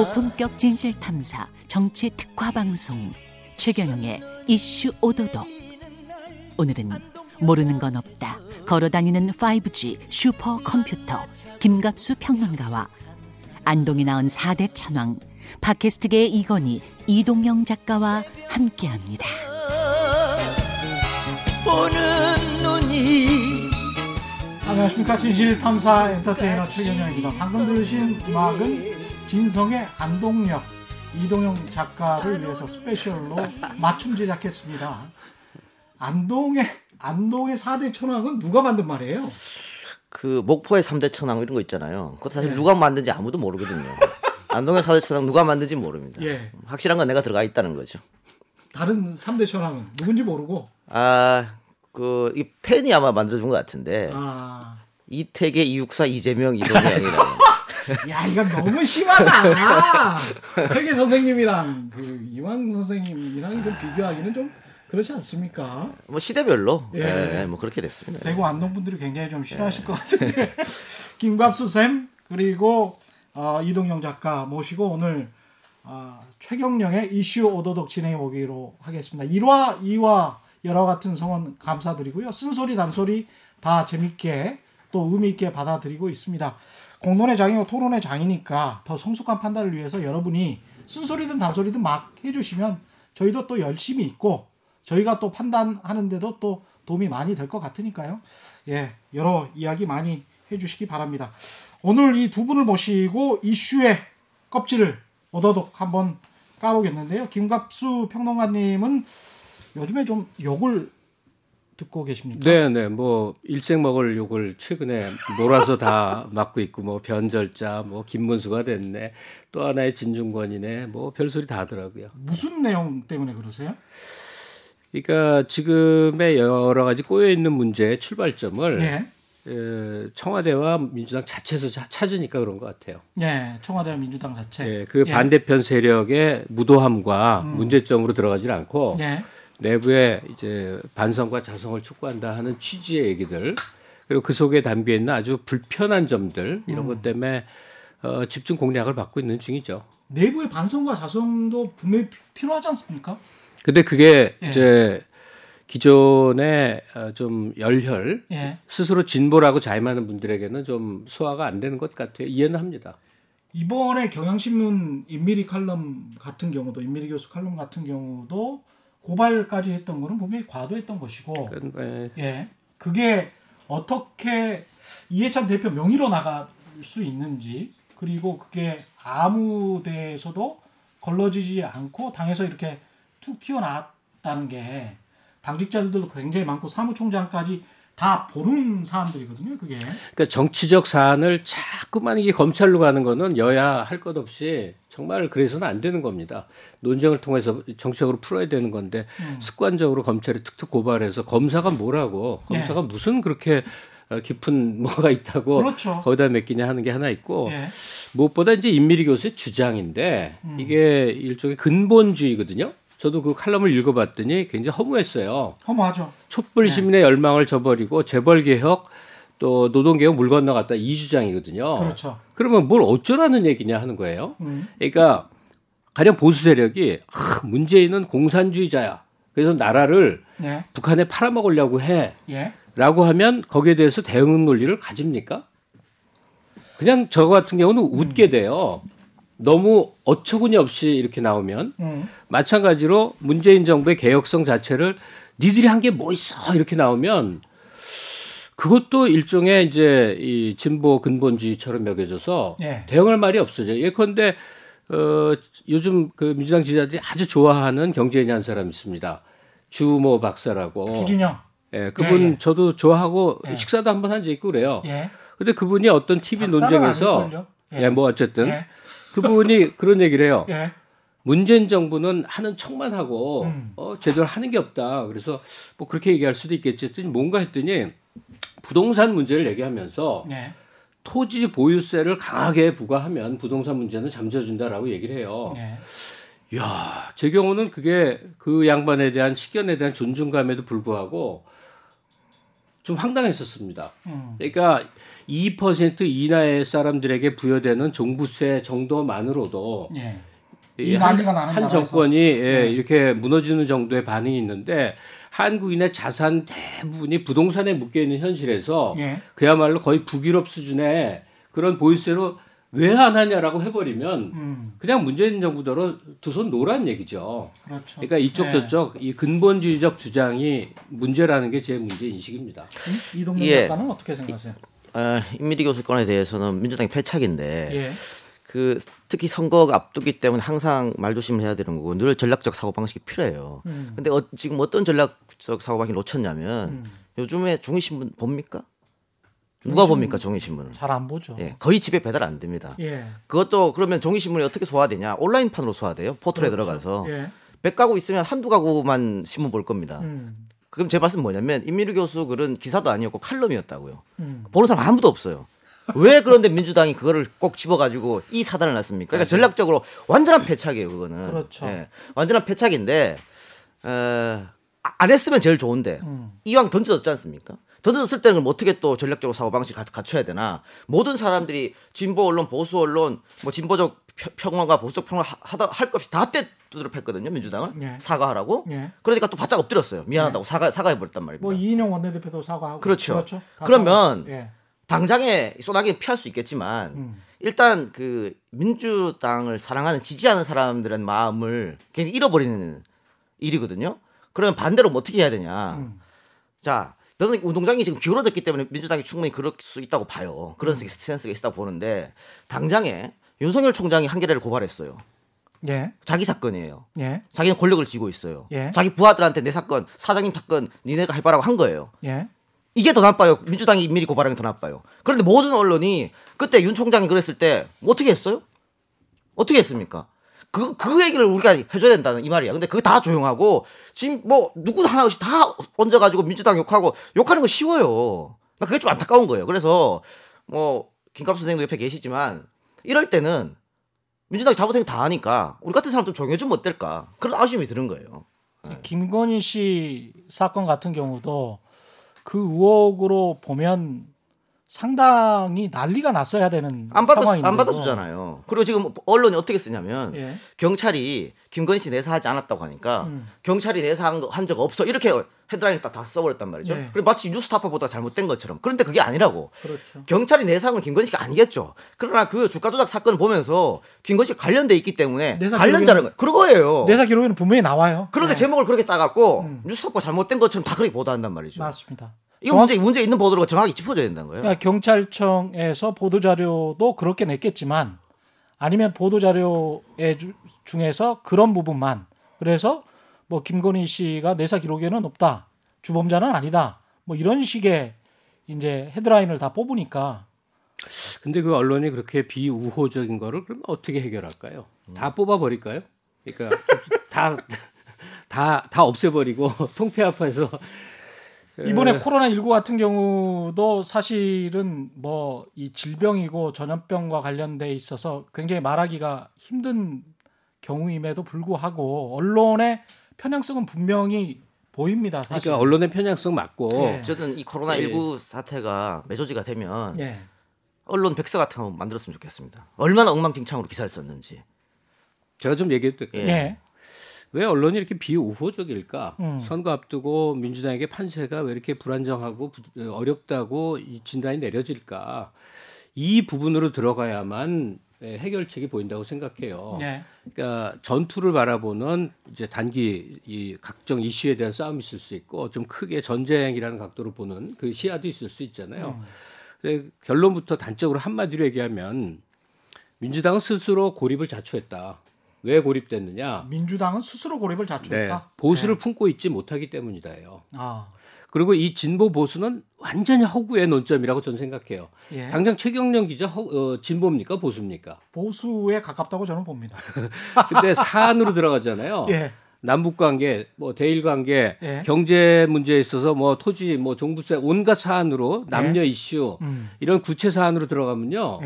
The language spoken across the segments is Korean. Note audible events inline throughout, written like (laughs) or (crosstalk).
고품격 진실 탐사 정치 특화 방송 최경영의 이슈 오도독 오늘은 모르는 건 없다 걸어다니는 5G 슈퍼 컴퓨터 김갑수 평론가와 안동이 낳은 4대 천왕 팟캐스트계의 이건희 이동영 작가와 함께합니다. 보는 눈이 안녕하십니까 진실탐사 엔터테이너 최경영입니다. 방금 들으신 음악은 진성의 안동역 이동영 작가를 위해서 스페셜로 맞춤 제작했습니다. 안동의 안동의 4대 천왕은 누가 만든 말이에요? 그 목포의 3대 천왕 이런 거 있잖아요. 그것도 사실 누가 만든지 아무도 모르거든요. (laughs) 안동의 4대 천왕 누가 만든지 모릅니다. 예. 확실한 건 내가 들어가 있다는 거죠. 다른 3대 천왕은 누군지 모르고 아, 그, 이 팬이 아마 만들어 준 것 같은데, 아, 이태계, 이육사, 이재명, 이동영이라는. (laughs) 야 이건 너무 심하다. 태계 선생님이랑 그 이왕 선생님이랑 좀 비교하기는 좀 그렇지 않습니까? 뭐 시대별로, 예. 예, 뭐 그렇게 됐습니다. 대구 안동 분들이 굉장히 좀 싫어하실 것 같은데 (laughs) 김갑수 쌤 그리고 어, 이동영 작가 모시고 오늘 어, 최경령의 이슈 오도독 진행해 보기로 하겠습니다. 1화, 2화 여러 같은 성원 감사드리고요. 쓴소리 단소리 다 재밌게 또 의미 있게 받아들이고 있습니다. 공론의 장이고 토론의 장이니까 더 성숙한 판단을 위해서 여러분이 쓴소리든 단소리든 막 해주시면 저희도 또 열심히 있고 저희가 또 판단하는데도 또 도움이 많이 될 것 같으니까요. 예, 여러 이야기 많이 해주시기 바랍니다. 오늘 이 두 분을 모시고 이슈의 껍질을 오도독 한번 까보겠는데요. 김갑수 평론가님은 요즘에 좀 욕을 듣고 계십니까? 네, 네. 뭐 일생 먹을 욕을 최근에 몰아서 다 (laughs) 맞고 있고 뭐 변절자, 뭐 김문수가 됐네. 또 하나의 진중권이네. 뭐 별소리 다 하더라고요. 무슨 내용 때문에 그러세요? 그러니까 지금의 여러 가지 꼬여 있는 문제의 출발점을 예. 에, 청와대와 민주당 자체에서 자- 찾으니까 그런 것 같아요. 예, 청와대 민주당 자체. 예, 그 반대편 세력의 무도함과 문제점으로 들어가질 않고 예. 내부에 이제 반성과 자성을 촉구한다 하는 취지의 얘기들 그리고 그 속에 담겨 있는 아주 불편한 점들 이런 것 때문에 어, 집중 공략을 받고 있는 중이죠. 내부의 반성과 자성도 분명히 피- 필요하지 않습니까? 근데 그게 예. 이제 기존의 어, 좀 열혈 예. 스스로 진보라고 자임하는 분들에게는 좀 소화가 안 되는 것 같아요. 이해는 합니다. 이번에 경향신문 인미리 칼럼 같은 경우도 인미리 교수 칼럼 같은 경우도 고발까지 했던 거는 분명히 과도했던 것이고 예, 예. 그게 어떻게 이해찬 대표 명의로 나갈 수 있는지 그리고 그게 아무 데에서도 걸러지지 않고 당에서 이렇게 툭 튀어나왔다는 게 당직자들도 굉장히 많고 사무총장까지 다 보는 사람들이거든요 그게 그러니까 정치적 사안을 자꾸만 이게 검찰로 가는 거는 여야 할 것 없이 정말 그래서는 안 되는 겁니다. 논쟁을 통해서 정치적으로 풀어야 되는 건데 음. 습관적으로 검찰이 툭툭 고발해서 검사가 뭐라고 예. 검사가 무슨 그렇게 어, 깊은 (laughs) 뭐가 있다고 그렇죠. 거기다 맡기냐 하는 게 하나 있고 예. 무엇보다 이제 임미리 교수의 주장인데 음. 이게 일종의 근본주의거든요. 저도 그 칼럼을 읽어봤더니 굉장히 허무했어요. 허무하죠 촛불 네. 시민의 열망을 저버리고 재벌 개혁 또 노동 개혁 물 건너갔다 이 주장이거든요. 그렇죠 그러면 뭘 어쩌라는 얘기냐 하는 거예요. 음. 그러니까 가령 보수 세력이 아, 문재인은 공산주의자야. 그래서 나라를 예. 북한에 팔아먹으려고 해. 예. 라고 하면 거기에 대해서 대응 논리를 가집니까? 그냥 저 같은 경우는 웃게 돼요. 너무 어처구니 없이 이렇게 나오면 음. 마찬가지로 문재인 정부의 개혁성 자체를 니들이 한 게 뭐 있어 이렇게 나오면 그것도 일종의 이제 이 진보 근본주의처럼 여겨져서 예. 대응할 말이 없어져요. 예컨대 어 요즘 그 민주당 지지자들이 아주 좋아하는 경제인이 한 사람 있습니다. 주모 박사라고. 주진영 예, 그분 예, 예. 저도 좋아하고 예. 식사도 한 번 한 적 있고 그래요. 예. 근데 그분이 어떤 TV 논쟁에서 아닐걸요? 예, 뭐 어쨌든 예. 그분이 그런 얘기를 해요. 예. 문재인 정부는 하는 척만 하고 음. 어, 제대로 하는 게 없다. 그래서 뭐 그렇게 얘기할 수도 있겠지 했더니 뭔가 했더니 부동산 문제를 얘기하면서 예. 토지 보유세를 강하게 부과하면 부동산 문제는 잠재준다라고 얘기를 해요. 예. 이야, 제 경우는 그게 그 양반에 대한 식견에 대한 존중감에도 불구하고 좀 황당했었습니다. 음. 그러니까 2% 이하의 사람들에게 부여되는 종부세 정도만으로도 예. 이이 한, 난리가 나는 한. 정권이 예, 네. 이렇게 무너지는 정도의 반응이 있는데 한국인의 자산 대부분이 부동산에 묶여 있는 현실에서 예. 그야말로 거의 북유럽 수준의 그런 보이스로 왜 안 하냐라고 해버리면 음. 그냥 문재인 정부대로 두손 놓으란 얘기죠. 그렇죠. 그러니까 이쪽 예. 저쪽 이 근본주의적 주장이 문제라는 게 제 문제 인식입니다. 이- 이동준 예. 작가는 어떻게 생각하세요? 어, 임미리 교수 건에 대해서는 민주당이 패착인데 예. 그 특히 선거가 앞두기 때문에 항상 말조심을 해야 되는 거고 늘 전략적 사고 방식이 필요해요. 음. 근데 어, 지금 어떤 전략적 사고 방식을 놓쳤냐면 음. 요즘에 종이 신문 봅니까? 누가 봅니까 종이 신문을? 잘 안 보죠. 예, 거의 집에 배달 안 됩니다. 예. 그것도 그러면 종이 신문이 어떻게 소화되냐? 온라인판으로 소화돼요. 포털에 들어가서 예. 100가구 있으면 한두 가구만 신문 볼 겁니다. 음. 그럼 제 말씀 은 뭐냐면 임미루 교수 글은 기사도 아니었고 칼럼이었다고요. 음. 보는 사람 아무도 없어요. 왜 그런데 민주당이 그거를 꼭 집어가지고 이 사단을 놨습니까? 그러니까 전략적으로 완전한 패착이에요, 그거는. 그렇죠. 예, 완전한 패착인데 어, 안 했으면 제일 좋은데 음. 이왕 던져졌지 않습니까? 던져졌을 때는 그럼 어떻게 또 전략적으로 사고 방식 을 갖춰야 되나? 모든 사람들이 진보 언론, 보수 언론, 뭐 진보적 평- 평론가, 보수적 하- 하다 할것 없이 다 떼두드려 팼거든요, 민주당은 예. 사과하라고. 예. 그러니까 또 바짝 엎드렸어요. 미안하다고 사과 사과해 버렸단 말입니다. 뭐 이인영 원내대표도 사과하고 그렇죠. 다 그러면 예. 당장에 소나기는 피할 수 있겠지만 음. 일단 그 민주당을 사랑하는 지지하는 사람들의 마음을 굉장히 잃어버리는 일이거든요. 그러면 반대로 뭐 어떻게 해야 되냐? 음. 자, 너는 운동장이 지금 기울어졌기 때문에 민주당이 충분히 그럴 수 있다고 봐요. 그런 음. 센스가 있다고 보는데 당장에 윤석열 총장이 한겨레를 고발했어요. 예. 자기 사건이에요. 예. 자기는 권력을 쥐고 있어요. 예. 자기 부하들한테 내 사건, 사장님 사건 니네가 해봐라고 한 거예요. 예. 이게 더 나빠요. 민주당이 미리 고발하는 게 더 나빠요. 그런데 모든 언론이 그때 윤 총장이 그랬을 때뭐 어떻게 했어요? 어떻게 했습니까? 그, 그 얘기를 우리가 해줘야 된다는 이 말이야. 근데 그거 다 조용하고 지금 뭐 누구 하나씩 다 얹어가지고 민주당 욕하고 욕하는 거 쉬워요. 나 그게 좀 안타까운 거예요. 그래서 뭐 김갑 선생도 옆에 계시지만 이럴 때는 민주당이 잘못한 게 다 하니까 우리 같은 사람 좀 조용해주면 어떨까 그런 아쉬움이 드는 거예요. 김건희 씨 사건 같은 경우도 그 의혹으로 보면 상당히 난리가 났어야 되는 안 받아 상황인데 안 받아주잖아요. 그리고 지금 언론이 어떻게 쓰냐면 예. 경찰이 김건희 씨 내사하지 않았다고 하니까 음. 경찰이 내사한 거- 한적 없어 이렇게 헤드라인 딱 다 써버렸단 말이죠. 네. 그리고 마치 뉴스타파 보다 잘못된 것처럼. 그런데 그게 아니라고. 그렇죠. 경찰이 내사한 건 김건희 씨가 아니겠죠. 그러나 그 주가 조작 사건을 보면서 김건희 씨가 관련돼 있기 때문에 내사 관련자는 거 그거예요. 내사 기록에는 분명히 나와요. 그런데 네. 제목을 그렇게 따갖고 음. 뉴스타파 잘못된 것처럼 다 그렇게 보도한단 말이죠. 맞습니다. 이거 문제 문제 있는 보도로 정확히 짚어줘야 된다는 거예요. 그러니까 경찰청에서 보도 자료도 그렇게 냈겠지만 아니면 보도 자료의 주- 중에서 그런 부분만. 그래서 뭐 김건희 씨가 내사 기록에는 없다. 주범자는 아니다. 뭐 이런 식의 이제 헤드라인을 다 뽑으니까. 근데 그 언론이 그렇게 비우호적인 거를 그러면 어떻게 해결할까요? 다 뽑아버릴까요? 그러니까 (laughs) 다 다 다 없애버리고 (laughs) 통폐합해서 이번에 코로나 19 같은 경우도 사실은 뭐 이 질병이고 전염병과 관련돼 있어서 굉장히 말하기가 힘든 경우임에도 불구하고 언론의 편향성은 분명히 보입니다. 사실. 그러니까 언론의 편향성 맞고 예. 저는 이 코로나 19 사태가 매조지가 되면 예. 언론 백서 같은 거 만들었으면 좋겠습니다. 얼마나 엉망진창으로 기사를 썼는지. 제가 좀 얘기해도 될까요? 예. 예. 왜 언론이 이렇게 비우호적일까? 음. 선거 앞두고 민주당에게 판세가 왜 이렇게 불안정하고 부- 어렵다고 이 진단이 내려질까? 이 부분으로 들어가야만 예, 해결책이 보인다고 생각해요. 예. 그러니까 전투를 바라보는 이제 단기 이 각종 이슈에 대한 싸움이 있을 수 있고 좀 크게 전쟁이라는 각도로 보는 그 시야도 있을 수 있잖아요. 근데 결론부터 단적으로 한마디로 얘기하면 민주당은 스스로 고립을 자초했다. 왜 고립됐느냐? 민주당은 스스로 고립을 네, 자초했다. 보수를 품고 있지 못하기 때문이다요. 아, 그리고 이 진보 보수는 완전히 허구의 논점이라고 저는 생각해요. 예. 당장 최경련 기자 허, 어, 진보입니까 보수입니까? 보수에 가깝다고 저는 봅니다. (laughs) 근데 사안으로 들어가잖아요. 예. 남북 관계, 뭐 대일 관계, 예. 경제 문제에 있어서 뭐 토지, 뭐 종부세 온갖 사안으로 남녀 이슈 음. 이런 구체 사안으로 들어가면요.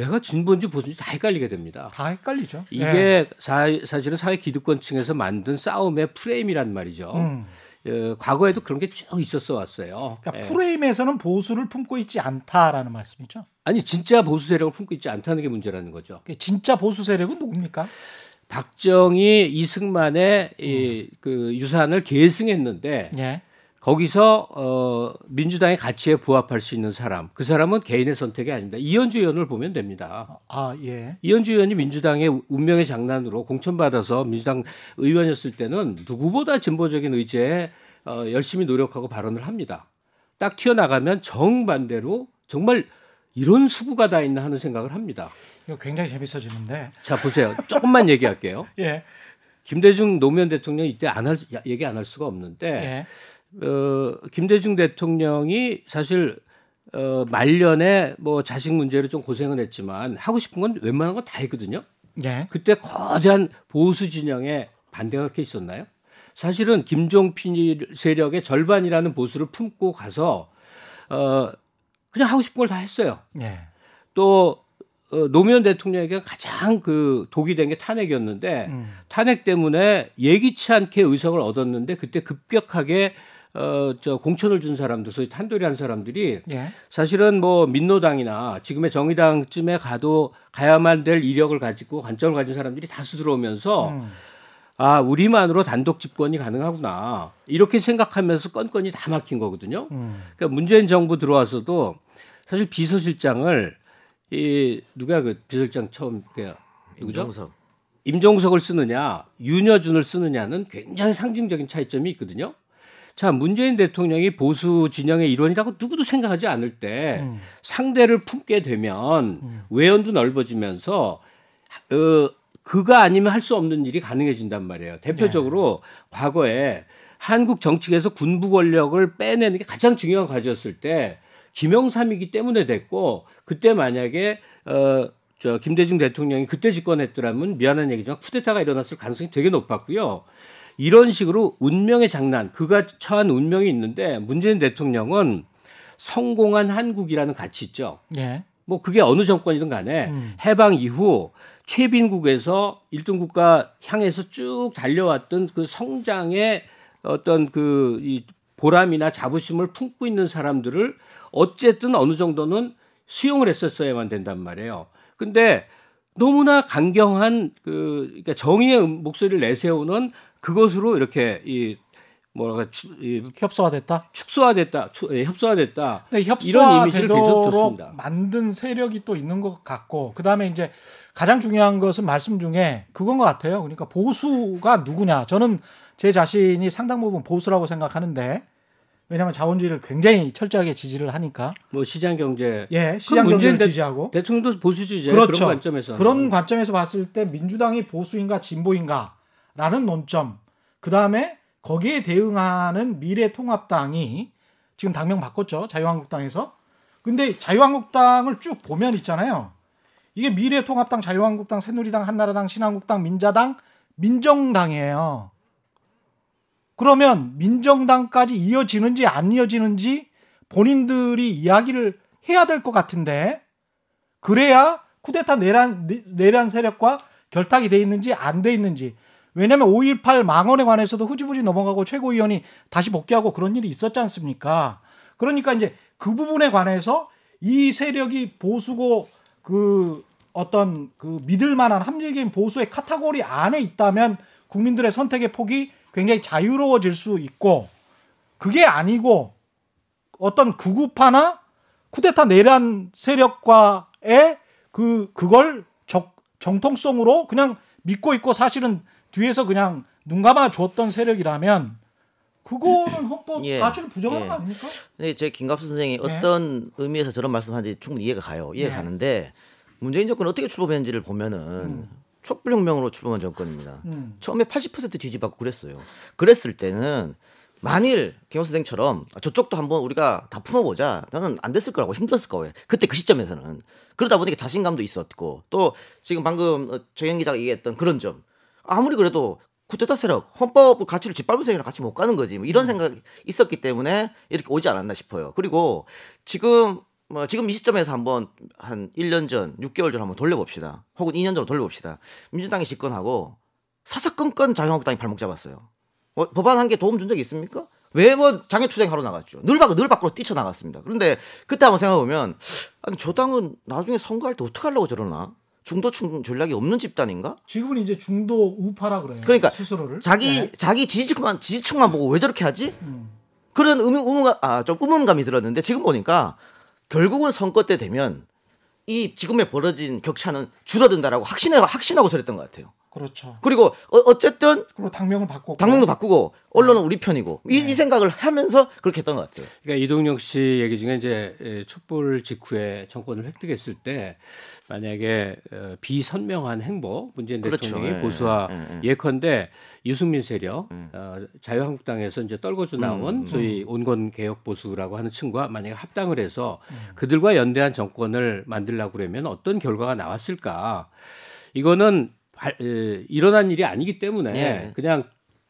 예. 내가 진보인지 보수인지 다 헷갈리게 됩니다. 다 헷갈리죠. 예. 이게 사, 사실은 사회 기득권층에서 만든 싸움의 프레임이란 말이죠. 음. 어, 과거에도 그런 게 쭉 있었어 왔어요. 그러니까 예. 프레임에서는 보수를 품고 있지 않다라는 말씀이죠. 아니 진짜 보수 세력을 품고 있지 않다는 게 문제라는 거죠. 그 진짜 보수 세력은 누굽니까? 박정희 이승만의 이, 그 유산을 계승했는데 예. 거기서 어, 민주당의 가치에 부합할 수 있는 사람, 그 사람은 개인의 선택이 아닙니다. 이현주 의원을 보면 됩니다. 아, 예. 이현주 의원이 민주당의 운명의 장난으로 공천받아서 민주당 의원이었을 때는 누구보다 진보적인 의제에 어, 열심히 노력하고 발언을 합니다. 딱 튀어나가면 정반대로 정말 이런 수구가 다 있나 하는 생각을 합니다. 이거 굉장히 재밌어지는데. 자 보세요. 조금만 얘기할게요. (laughs) 예. 김대중 노무현 대통령 이때 안 할 얘기 안 할 수가 없는데 예. 어, 김대중 대통령이 사실 어, 말년에 뭐 자식 문제로 좀 고생을 했지만 하고 싶은 건 웬만한 건 다 했거든요. 예. 그때 거대한 보수 진영의 반대가 그렇게 있었나요? 사실은 김종필 세력의 절반이라는 보수를 품고 가서 어, 그냥 하고 싶은 걸 다 했어요. 예. 또 어, 노무현 대통령에게 가장 그 독이 된 게 탄핵이었는데 음. 탄핵 때문에 예기치 않게 의석을 얻었는데 그때 급격하게 어, 저 공천을 준 사람들, 소위 탄돌이한 사람들이 예. 사실은 뭐 민노당이나 지금의 정의당쯤에 가도 가야만 될 이력을 가지고 관점을 가진 사람들이 다수 들어오면서 음. 아 우리만으로 단독 집권이 가능하구나 이렇게 생각하면서 건건이 다 막힌 거거든요. 음. 그러니까 문재인 정부 들어와서도 사실 비서실장을 이 누가 그 비서실장 처음 그 누구죠? 임종석. 임종석을 쓰느냐 윤여준을 쓰느냐는 굉장히 상징적인 차이점이 있거든요. 자 문재인 대통령이 보수 진영의 일원이라고 누구도 생각하지 않을 때 음. 상대를 품게 되면 외연도 넓어지면서 어, 그가 아니면 할 수 없는 일이 가능해진단 말이에요. 대표적으로 과거에 한국 정치계에서 군부 권력을 빼내는 게 가장 중요한 과제였을 때 김영삼이기 때문에 됐고 그때 만약에 어, 저 김대중 대통령이 그때 집권했더라면 미안한 얘기지만 쿠데타가 일어났을 가능성이 되게 높았고요. 이런 식으로 운명의 장난, 그가 처한 운명이 있는데 문재인 대통령은 성공한 한국이라는 가치 있죠. 예. 뭐 그게 어느 정권이든 간에 음. 해방 이후 최빈국에서 1등 국가 향해서 쭉 달려왔던 그 성장의 어떤 그 이 보람이나 자부심을 품고 있는 사람들을 어쨌든 어느 정도는 수용을 했었어야만 된단 말이에요. 근데 너무나 강경한 그 그러니까 정의의 음- 목소리를 내세우는 그것으로 이렇게 이 뭐랄까 추- 이 협소화됐다. 축소화됐다, 추- 예, 협소화됐다. 근데 이런 이미지를 계속. 만든 세력이 또 있는 것 같고 그 다음에 이제 가장 중요한 것은 말씀 중에 그건 것 같아요. 그러니까 보수가 누구냐. 저는 제 자신이 상당 부분 보수라고 생각하는데 왜냐하면 자본주의를 굉장히 철저하게 지지를 하니까 뭐 시장 경제 예 시장 경제를 대- 지지하고 대통령도 보수주의죠. 그렇죠. 그런 관점에서 그런 관점에서 봤을 때 민주당이 보수인가 진보인가 라는 논점. 그 다음에 거기에 대응하는 미래통합당이 지금 당명 바꿨죠. 자유한국당에서. 근데 자유한국당을 쭉 보면 있잖아요. 이게 미래통합당 자유한국당 새누리당 한나라당 신한국당 민자당 민정당이에요. 그러면 민정당까지 이어지는지 안 이어지는지 본인들이 이야기를 해야 될 것 같은데 그래야 쿠데타 내란 내란 세력과 결탁이 돼 있는지 안 돼 있는지 왜냐하면 5.18 망언에 관해서도 흐지부지 넘어가고 최고위원이 다시 복귀하고 그런 일이 있었지 않습니까? 그러니까 이제 그 부분에 관해서 이 세력이 보수고 그 어떤 그 믿을 만한 합리적인 보수의 카테고리 안에 있다면 국민들의 선택의 폭이 굉장히 자유로워질 수 있고 그게 아니고 어떤 구구파나 쿠데타 내란 세력과의 그 그걸 적, 정통성으로 그냥 믿고 있고 사실은 뒤에서 그냥 눈 감아 줬던 세력이라면 그거는 헌법 예. 가치를 부정하는 예. 거 아닙니까? 근데 제 김갑수 선생이 네. 어떤 의미에서 저런 말씀하는지 충분히 이해가 가요. 이해가 네. 가는데 문재인 정권이 어떻게 출범했는지를 보면은 촛불혁명으로 출범한 정권입니다. 음. 처음에 80% 지지받고 그랬어요. 그랬을 때는 만일 김갑수 선생처럼 아, 저쪽도 한번 우리가 다 품어보자. 나는 안 됐을 거라고 힘들었을 거예요. 그때 그 시점에서는 그러다 보니까 자신감도 있었고 또 지금 방금 어, 정현 기자가 얘기했던 그런 점 아무리 그래도 쿠데타 세력, 헌법 가치를 짓밟은 세력이랑 같이 못 가는 거지. 뭐 이런 생각이 있었기 때문에 이렇게 오지 않았나 싶어요. 그리고 지금 뭐 지금 이 시점에서 한번 한 1년 전, 6개월 전 한번 돌려봅시다. 혹은 2년 전으로 돌려봅시다. 민주당이 집권하고 사사건건 자유한국당이 발목 잡았어요. 어, 법안 한 게 도움 준 적이 있습니까? 매번 장애 투쟁 하러 나갔죠. 늘 밖, 늘 밖으로 뛰쳐나갔습니다. 그런데 그때 한번 생각해보면, 아니, 저 당은 나중에 선거할 때 어떻게 하려고 저러나? 중도층 전략이 없는 집단인가? 지금은 이제 중도 우파라 그래요. 그러니까 스스로를 자기, 네. 자기 지지층만, 지지층만 보고 왜 저렇게 하지? 음. 그런 의문, 의문가, 아, 좀 의문감이 들었는데 지금 보니까 결국은 선거 때 되면 이 지금의 벌어진 격차는 줄어든다라고 확신하고, 확신하고 저랬던 것 같아요. 그렇죠. 그리고 어, 어쨌든 그리고 당명을 바꿨고 당명도 바꾸고 언론은 우리 편이고 이, 네. 이 생각을 하면서 그렇게 했던 것 같아요. 그러니까 이동영 씨 얘기 중에 이제 에, 촛불 직후에 정권을 획득했을 때 만약에 어, 비선명한 행보 문재인 그렇죠. 대통령이 예, 보수와 예, 예. 예컨대 유승민 세력 음. 어, 자유한국당에서 이제 떨궈져 나온 음, 소위 온건 개혁 보수라고 하는 층과 만약에 합당을 해서 음. 그들과 연대한 정권을 만들려고 그러면 어떤 결과가 나왔을까? 이거는 일어난 일이 아니기 때문에 예. 그냥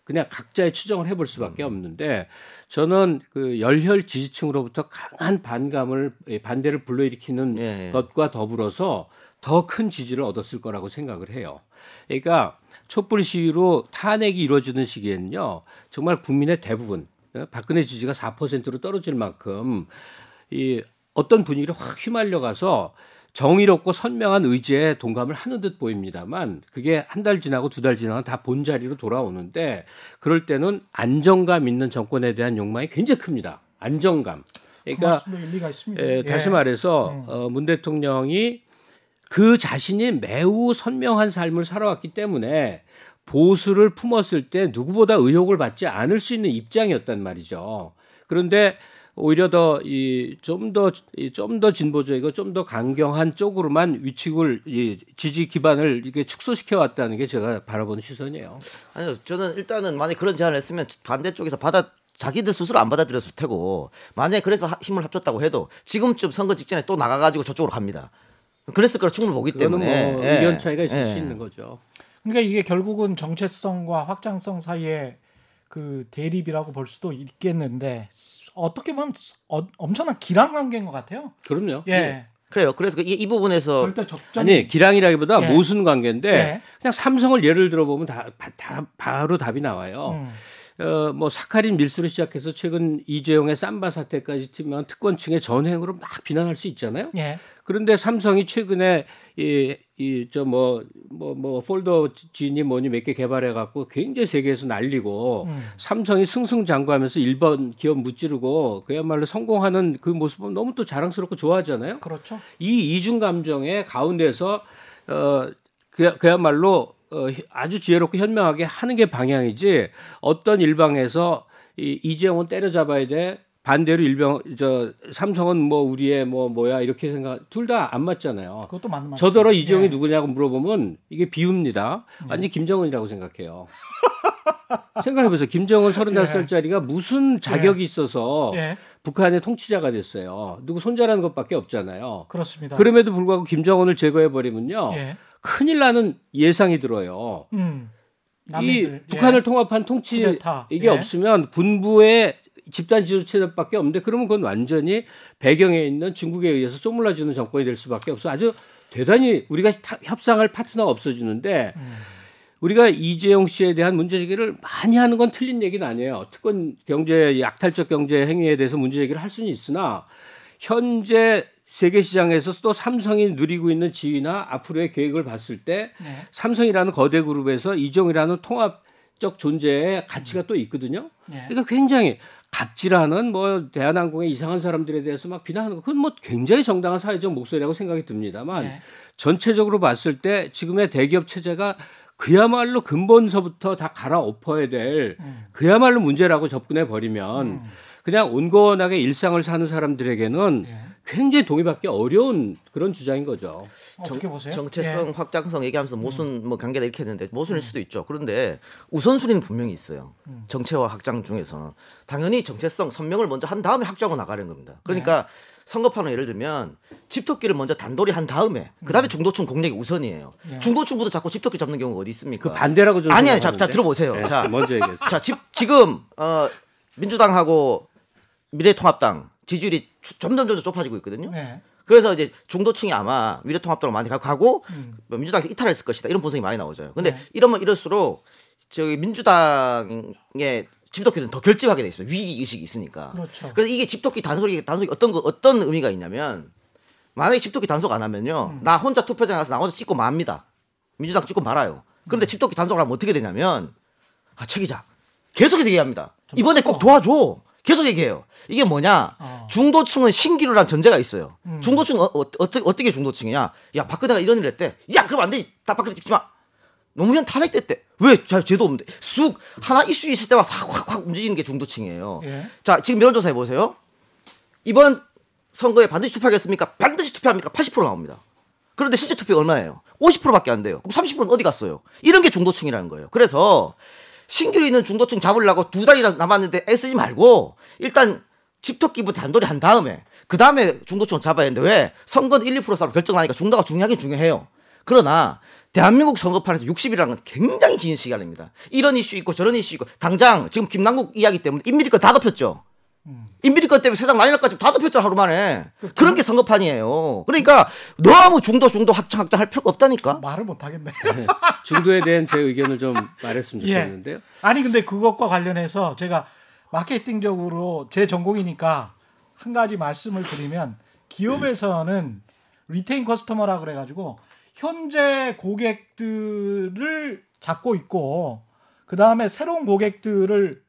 그냥 각자의 추정을 해볼 수밖에 없는데 저는 그 열혈 지지층으로부터 강한 반감을 예, 반대를 불러일으키는 예. 것과 더불어서 더 큰 지지를 얻었을 거라고 생각을 해요. 그러니까 촛불 시위로 탄핵이 이루어지는 시기에는요 정말 국민의 대부분 예, 박근혜 지지가 4%로 떨어질 만큼 이 어떤 분위기를 확 휘말려 가서 정의롭고 선명한 의지에 동감을 하는 듯 보입니다만 그게 한 달 지나고 두 달 지나면 다 본자리로 돌아오는데 그럴 때는 안정감 있는 정권에 대한 욕망이 굉장히 큽니다. 안정감. 그 그러니까. 에, 예. 다시 말해서 음. 어, 문 대통령이 그 자신이 매우 선명한 삶을 살아왔기 때문에 보수를 품었을 때 누구보다 의혹을 받지 않을 수 있는 입장이었단 말이죠. 그런데 오히려 더 이 좀 더 좀 더 진보적이고 좀 더 강경한 쪽으로만 위축을 이 지지 기반을 이게 축소시켜 왔다는 게 제가 바라보는 시선이에요. 아니요, 저는 일단은 만약 에 그런 제안을 했으면 반대 쪽에서 받아 자기들 스스로 안 받아들였을 테고 만약에 그래서 하- 힘을 합쳤다고 해도 지금쯤 선거 직전에 또 나가가지고 저쪽으로 갑니다. 그랬을 거라 충분히 보기 때문에 뭐 예. 의견 차이가 있을 예. 수 있는 거죠. 그러니까 이게 결국은 정체성과 확장성 사이에 그 대립이라고 볼 수도 있겠는데 어떻게 보면 어, 엄청난 기란 관계인 것 같아요. 그럼요. 예. 그래요. 그래서 그 이, 이 부분에서 절대 적정. 아니 기량이라기보다 예. 모순 관계인데 예. 그냥 삼성을 예를 들어 보면 다, 바- 다 바로 답이 나와요. 음. 어, 뭐 사카린 밀수를 시작해서 최근 이재용의 삼바 사태까지 팀면 특권층의 전횡으로 막 비난할 수 있잖아요. 예. 그런데 삼성이 최근에 이이저 뭐뭐 뭐 폴더 진이 뭐니 몇 개 개발해 갖고 굉장히 세계에서 날리고 음. 삼성이 승승장구하면서 일본 기업 무찌르고 그야말로 성공하는 그 모습은 너무 또 자랑스럽고 좋아하잖아요. 그렇죠. 이 이중 감정의 가운데서 어 그, 그야말로 어, 아주 지혜롭고 현명하게 하는 게 방향이지 어떤 일방에서 이 이재용은 때려잡아야 돼 반대로 일병 저 삼성은 뭐 우리의 뭐 뭐야 이렇게 생각 둘 다 안 맞잖아요. 그것도 맞는 말. 저더러 이재용이 예. 누구냐고 물어보면 이게 비웁니다. 완전 김정은이라고 생각해요. (laughs) 생각해보세요. 김정은 35살짜리가 무슨 자격이 있어서 예. 북한의 통치자가 됐어요. 누구 손자라는 것밖에 없잖아요. 그렇습니다. 그럼에도 불구하고 김정은을 제거해버리면요. 예. 큰일 나는 예상이 들어요. 음. 이 남인들, 예. 북한을 통합한 통치 쿠데타. 이게 예. 없으면 군부의 집단 지도 체제밖에 없는데 그러면 그건 완전히 배경에 있는 중국에 의해서 쪼물라지는 정권이 될 수밖에 없어. 아주 대단히 우리가 타- 협상할 파트너가 없어지는데 음. 우리가 이재용 씨에 대한 문제 제기를 많이 하는 건 틀린 얘기는 아니에요. 특권 경제 약탈적 경제 행위에 대해서 문제 제기를 할 수는 있으나 현재 세계 시장에서 또 삼성이 누리고 있는 지위나 앞으로의 계획을 봤을 때 네. 삼성이라는 거대 그룹에서 이종이라는 통합적 존재의 가치가 또 있거든요. 예. 그러니까 굉장히 갑질하는 뭐 대한항공의 이상한 사람들에 대해서 막 비난하는 거 그건 뭐 굉장히 정당한 사회적 목소리라고 생각이 듭니다만 예. 전체적으로 봤을 때 지금의 대기업 체제가 그야말로 근본서부터 다 갈아엎어야 될 음. 그야말로 문제라고 접근해 버리면 그냥 온건하게 일상을 사는 사람들에게는 예. 굉장히 동의받기 어려운 그런 주장인 거죠. 어떻게 보세요? 정체성 예. 확장성 얘기하면서 모순 뭐 관계다 이렇게 했는데 음. 모순일 수도 있죠. 그런데 우선순위는 분명히 있어요. 정체와 확장 중에서는 당연히 정체성 선명을 먼저 한 다음에 확장으로 나가는 겁니다. 그러니까 네. 선거판은 예를 들면 집토끼를 먼저 단돌이 한 다음에 그다음에 중도층 공략이 우선이에요. 음. 예. 중도층부터 자꾸 집토끼 잡는 경우가 어디 있습니까? 그 반대라고 저는 아니 아니 자, 자. 들어보세요. 네, 자 먼저 얘기했어요. 자, 지, 지금 어, 민주당하고 미래통합당 지지율이 주- 점점 점점 좁아지고 있거든요. 네. 그래서 이제 중도층이 아마 미래통합당으로 많이 가고 음. 뭐 민주당에서 이탈했을 것이다 이런 분석이 많이 나오죠. 근데 네. 이러면 이럴수록 저기 민주당의 집토끼는 더 결집하게 돼 있어요. 위기 의식이 있으니까. 그렇죠. 그래서 이게 집토끼 단속이 단속이 어떤 거 어떤 의미가 있냐면 만약에 집토끼 단속 안 하면요, 음. 나 혼자 투표장에 가서 나 혼자 찍고 맙니다. 민주당 찍고 말아요. 음. 그런데 집토끼 단속을 하면 어떻게 되냐면 아 최기자 계속해서 얘기합니다. 좀 이번에 꼭 도와줘. 계속 얘기해요. 이게 뭐냐? 어. 중도층은 신기루란 전제가 있어요. 음. 중도층 어, 어, 어떻게 어떻게 중도층이냐? 야 박근혜가 이런 일을 했대. 야 그럼 안 되지. 다 박근혜 찍지 마. 노무현 탄핵됐대. 왜? 잘 죄도 없는데. 쑥 하나 이슈 있을 때만 확확확 움직이는 게 중도층이에요. 예. 자 지금 여론조사 해보세요. 이번 선거에 반드시 투표하겠습니까? 반드시 투표합니까? 80% 나옵니다. 그런데 실제 투표 얼마예요? 50%밖에 안 돼요. 그럼 30%는 어디 갔어요? 이런 게 중도층이라는 거예요. 그래서 신규로 있는 중도층 잡으려고 두 달이나 남았는데 애쓰지 말고 일단 집토끼부터 단돌이 한 다음에 그 다음에 중도층을 잡아야 되는데 왜? 선거는 1, 2% 싸움 결정나니까 중도가 중요하긴 중요해요. 그러나 대한민국 선거판에서 60이라는 건 굉장히 긴 시간입니다. 이런 이슈 있고 저런 이슈 있고 당장 지금 김남국 이야기 때문에 인민이 건다 덮였죠. 건 때문에 세상 난리 날까지 다 덮였죠 하루 만에. 그런 게 선거판이에요. 그러니까 너무 중도 중도 확장 확장 할 필요가 없다니까. 말을 못 하겠네. 네. 중도에 대한 제 의견을 좀 말했으면 (laughs) 예. 좋겠는데요. 아니 근데 그것과 관련해서 제가 마케팅적으로 제 전공이니까 한 가지 말씀을 드리면 기업에서는 리테인 커스터머라 그래가지고 현재 고객들을 잡고 있고 그 다음에 새로운 고객들을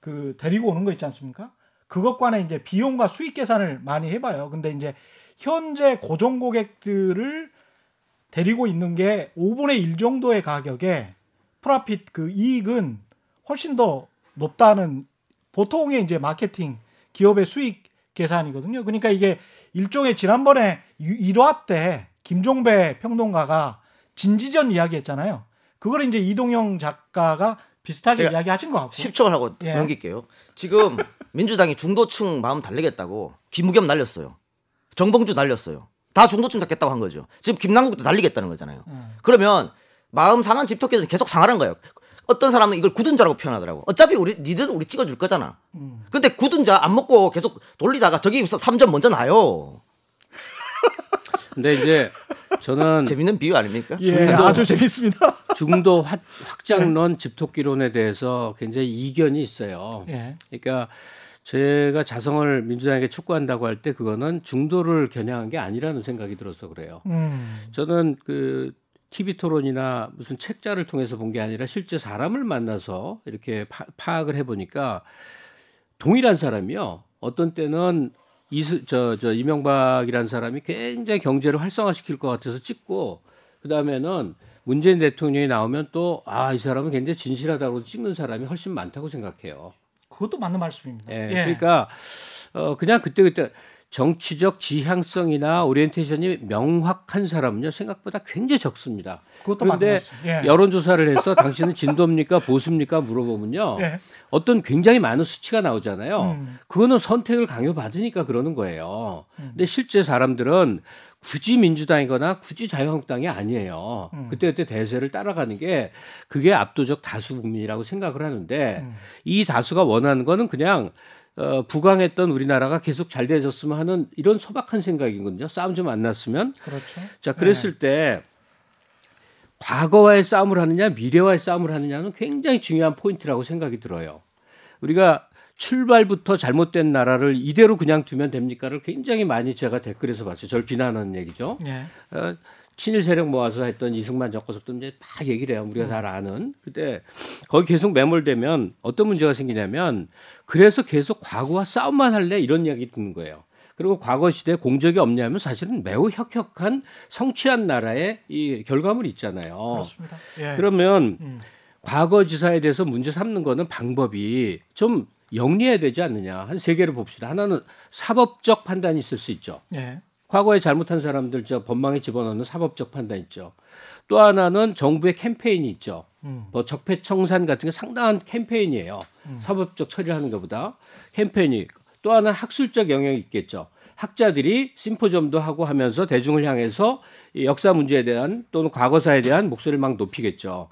그 데리고 오는 거 있지 않습니까? 그것과는 이제 비용과 수익 계산을 많이 해봐요. 근데 이제 현재 고정 고객들을 데리고 있는 게 5분의 1 정도의 가격에 프라핏 그 이익은 훨씬 더 높다는 보통의 이제 마케팅 기업의 수익 계산이거든요. 그러니까 이게 일종의 지난번에 1화 때 김종배 평론가가 진지전 이야기 했잖아요. 그걸 이제 이동영 작가가 비슷하게 이야기하신 것 같고. 10초만 하고 예. 넘길게요. 지금 (laughs) 민주당이 중도층 마음 달래겠다고 김우겸 날렸어요. 정봉주 날렸어요. 다 중도층 잡겠다고 한 거죠. 지금 김남국도 날리겠다는 거잖아요. 음. 그러면 마음 상한 집토끼들은 계속 상하는 거예요. 어떤 사람은 이걸 굳은 자라고 표현하더라고. 어차피 우리 니들은 우리 찍어줄 거잖아. 음. 근데 굳은 자 안 먹고 계속 돌리다가 저기 3점 먼저 나요. 근데 이제 저는 재밌는 비유 아닙니까? 예, 중도- 아주 재밌습니다. 중도 (laughs) 확, 확장론 집토끼론에 대해서 굉장히 이견이 있어요. 예. 그러니까 제가 자성을 민주당에게 촉구한다고 할 때 그거는 중도를 겨냥한 게 아니라는 생각이 들어서 그래요. 음. 저는 그 TV 토론이나 무슨 책자를 통해서 본 게 아니라 실제 사람을 만나서 이렇게 파, 파악을 해보니까 동일한 사람이요. 어떤 때는 이스 저저 이명박이라는 사람이 굉장히 경제를 활성화시킬 것 같아서 찍고 그 다음에는 문재인 대통령이 나오면 또 아 이 사람은 굉장히 진실하다고 찍는 사람이 훨씬 많다고 생각해요. 그것도 맞는 말씀입니다. 예, 예. 그러니까 어 그냥 그때 그때 정치적 지향성이나 오리엔테이션이 명확한 사람은요 생각보다 굉장히 적습니다. 그런데. 예. 여론조사를 해서 당신은 진도입니까 (laughs) 보수입니까 물어보면요 예. 어떤 굉장히 많은 수치가 나오잖아요. 음. 그거는 선택을 강요받으니까 그러는 거예요. 근데 실제 사람들은 굳이 민주당이거나 굳이 자유한국당이 아니에요. 음. 그때그때 대세를 따라가는 게 그게 압도적 다수 국민이라고 생각을 하는데 음. 이 다수가 원하는 거는 그냥 어, 부강했던 우리나라가 계속 잘 되졌으면 하는 이런 소박한 생각이거든요. 싸움 좀 안 났으면. 그렇죠. 자, 그랬을 때 과거와의 싸움을 하느냐, 미래와의 싸움을 하느냐는 굉장히 중요한 포인트라고 생각이 들어요. 우리가 출발부터 잘못된 나라를 이대로 그냥 두면 됩니까를 굉장히 많이 제가 댓글에서 봤어요. 저를 비난하는 얘기죠. 예. 어, 친일 세력 모아서 했던 이승만 정권서부터 이제 다 얘기를 해요. 우리가 잘 아는. 근데 거기 계속 매몰되면 어떤 문제가 생기냐면 그래서 계속 과거와 싸움만 할래 이런 이야기 듣는 거예요. 그리고 과거 시대에 공적이 없냐면 사실은 매우 혁혁한 성취한 나라의 이 결과물이 있잖아요. 그렇습니다. 예. 그러면 음. 과거 지사에 대해서 문제 삼는 거는 방법이 좀 영리해야 되지 않느냐. 한 세 개를 봅시다. 하나는 사법적 판단이 있을 수 있죠. 예. 과거에 잘못한 사람들 저 법망에 집어넣는 사법적 판단 있죠. 또 하나는 정부의 캠페인이 있죠. 음. 뭐 적폐청산 같은 게 상당한 캠페인이에요. 사법적 처리를 하는 것보다 캠페인이 또 하나 는 학술적 영역이 있겠죠. 학자들이 심포점도 하고 하면서 대중을 향해서 이 역사 문제에 대한 또는 과거사에 대한 목소리를 막 높이겠죠.